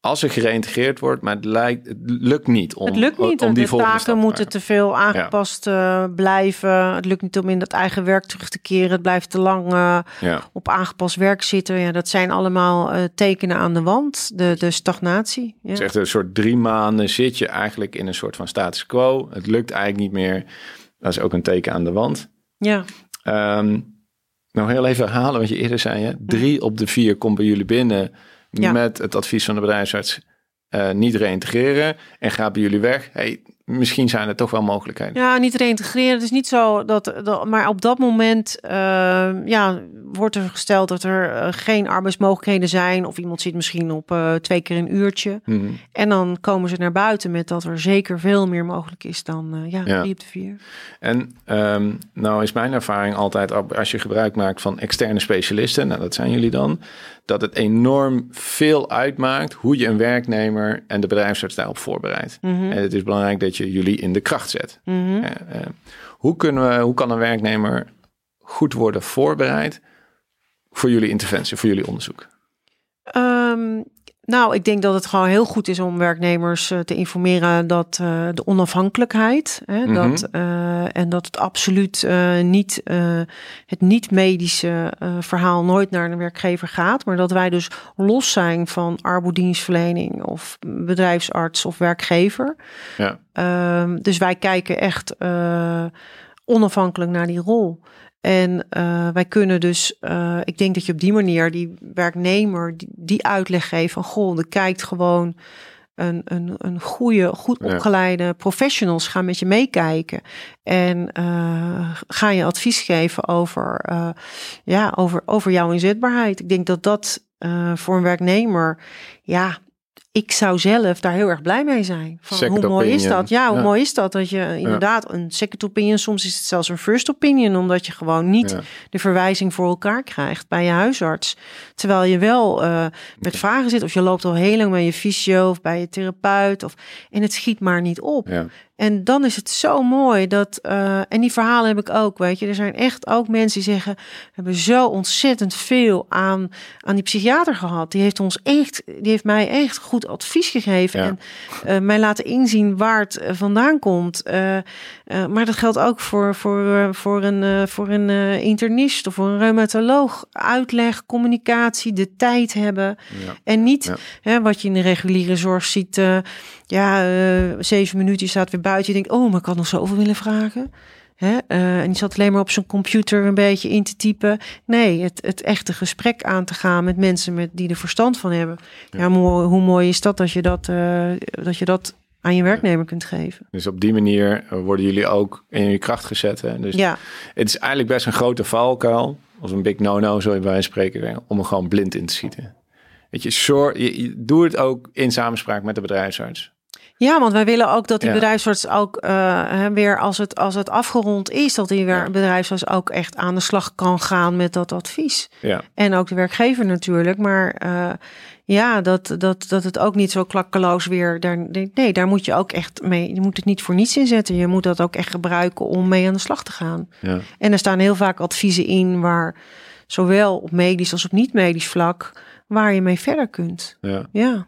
als er gereïntegreerd wordt, maar het, lijkt, het lukt niet om, het lukt niet. om die de volgende taken moeten te veel aangepast eh, blijven. Het lukt niet om in dat eigen werk terug te keren. Het blijft te lang eh, Ja. op aangepast werk zitten. Ja, dat zijn allemaal eh, tekenen aan de wand. De, de stagnatie. Ja. Het is echt een soort drie maanden zit je eigenlijk in een soort van status quo. Het lukt eigenlijk niet meer. Dat is ook een teken aan de wand. ja. Nou, heel even herhalen wat je eerder zei. Hè? Drie op de vier komt bij jullie binnen Ja. met het advies van de bedrijfsarts. eh, niet reïntegreren en gaat bij jullie weg. Hey, misschien zijn er toch wel mogelijkheden. Ja, niet reintegreren. Het is niet zo dat, dat maar op dat moment uh, ja, wordt er gesteld dat er uh, geen arbeidsmogelijkheden zijn. Of iemand zit misschien op uh, twee keer een uurtje. Mm. En dan komen ze naar buiten met dat er zeker veel meer mogelijk is dan ja, ja, drie op de vier. En um, nou is mijn ervaring altijd, als je gebruik maakt van externe specialisten, nou dat zijn jullie dan, dat het enorm veel uitmaakt hoe je een werknemer en de bedrijfsarts daarop voorbereidt. Mm -hmm. En het is belangrijk dat je jullie in de kracht zet. Mm -hmm. uh, uh, hoe, kunnen we, hoe kan een werknemer goed worden voorbereid voor jullie interventie, voor jullie onderzoek? Um, nou, ik denk dat het gewoon heel goed is om werknemers uh, te informeren dat uh, de onafhankelijkheid hè, mm -hmm. dat, uh, en dat het absoluut niet het niet-medische verhaal nooit naar een werkgever gaat, maar dat wij dus los zijn van arbodienstverlening of bedrijfsarts of werkgever. Ja. Ehm, dus wij kijken echt onafhankelijk naar die rol. En uh, wij kunnen dus, uh, ik denk dat je op die manier die werknemer die, die uitleg geeft van goh, er kijkt gewoon een, een, een goede, goed opgeleide ja. professionals gaan met je meekijken. En uh, gaan je advies geven over, ja, over, over jouw inzetbaarheid. Ik denk dat dat voor een werknemer, ja, ik zou zelf daar heel erg blij mee zijn. Van, hoe mooi opinion. is dat? Ja, hoe ja. mooi is dat? Dat je inderdaad ja. een second opinion, soms is het zelfs een first opinion, omdat je gewoon niet ja. de verwijzing voor elkaar krijgt bij je huisarts. Terwijl je wel uh, met vragen zit, of je loopt al heel lang bij je fysio of bij je therapeut, of, en het schiet maar niet op. En dan is het zo mooi dat, uh, en die verhalen heb ik ook, weet je. Er zijn echt ook mensen die zeggen, we hebben zo ontzettend veel aan, aan die psychiater gehad. Die heeft ons echt, die heeft mij echt goed advies gegeven. Ja. En uh, mij laten inzien waar het vandaan komt. Uh, maar dat geldt ook voor, voor, voor een, voor een internist of voor een reumatoloog. Uitleg, communicatie, de tijd hebben. Ja. En niet ja. hè, wat je in de reguliere zorg ziet ja, zeven minuten, je staat weer buiten. Je denkt, oh, maar ik had nog zoveel willen vragen. Hè? Uh, en die zat alleen maar op zijn computer een beetje in te typen. Nee, het, het echte gesprek aan te gaan met mensen met, die er verstand van hebben. Ja, ja mooi, hoe mooi is dat dat je dat, uh, dat je dat aan je werknemer kunt geven. Dus op die manier worden jullie ook in je kracht gezet. Hè? Dus ja. het is eigenlijk best een grote valkuil, als een big no-no, zo wij spreken, om er gewoon blind in te schieten. Weet je, zorg, je, je, doe het ook in samenspraak met de bedrijfsarts. Ja, want wij willen ook dat die ja. bedrijfsarts ook uh, weer als het, als het afgerond is, dat die ja. bedrijfsarts ook echt aan de slag kan gaan met dat advies. Ja. En ook de werkgever natuurlijk. Maar uh, ja, dat, dat, dat het ook niet zo klakkeloos weer. Daar, nee, daar moet je ook echt mee. Je moet het niet voor niets inzetten. Je moet dat ook echt gebruiken om mee aan de slag te gaan. Ja. En er staan heel vaak adviezen in waar zowel op medisch als op niet-medisch vlak, waar je mee verder kunt. Ja. ja.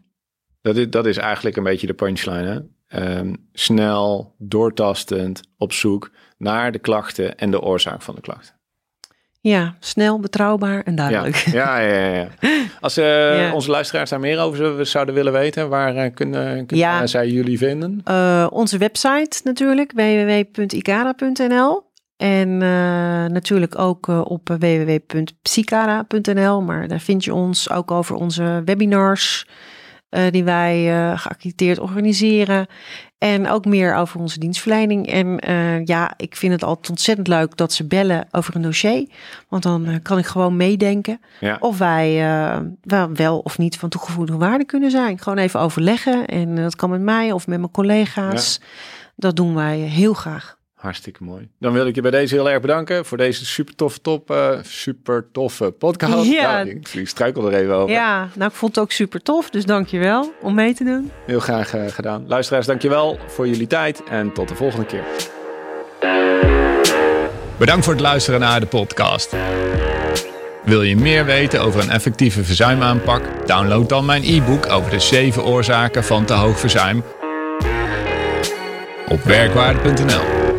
Dat is, dat is eigenlijk een beetje de punchline. Hè? Um, snel, doortastend, op zoek naar de klachten en de oorzaak van de klachten. Ja, snel, betrouwbaar en duidelijk. Ja, ja, ja. ja. Als uh, ja. onze luisteraars daar meer over zouden willen weten, waar uh, kunnen, kunnen zij jullie vinden? Uh, onze website natuurlijk, www.icada.nl. En natuurlijk ook op www.psycara.nl. Maar daar vind je ons ook over onze webinars. Uh, die wij uh, geaccrediteerd organiseren. En ook meer over onze dienstverlening. En uh, ja, ik vind het altijd ontzettend leuk dat ze bellen over een dossier. Want dan kan ik gewoon meedenken ja. of wij wel, wel of niet van toegevoegde waarde kunnen zijn. Gewoon even overleggen. En dat kan met mij of met mijn collega's. Ja. Dat doen wij heel graag. Hartstikke mooi. Dan wil ik je bij deze heel erg bedanken voor deze super toffe, top, uh, super toffe podcast. Ja. Nou, ik struikel er even over. Ja, nou ik vond het ook super tof, dus dankjewel om mee te doen. Heel graag uh, gedaan. Luisteraars, dankjewel voor jullie tijd en tot de volgende keer. Bedankt voor het luisteren naar de podcast. Wil je meer weten over een effectieve verzuimaanpak? Download dan mijn e-book over de 7 oorzaken van te hoog verzuim op werkwaarde.nl.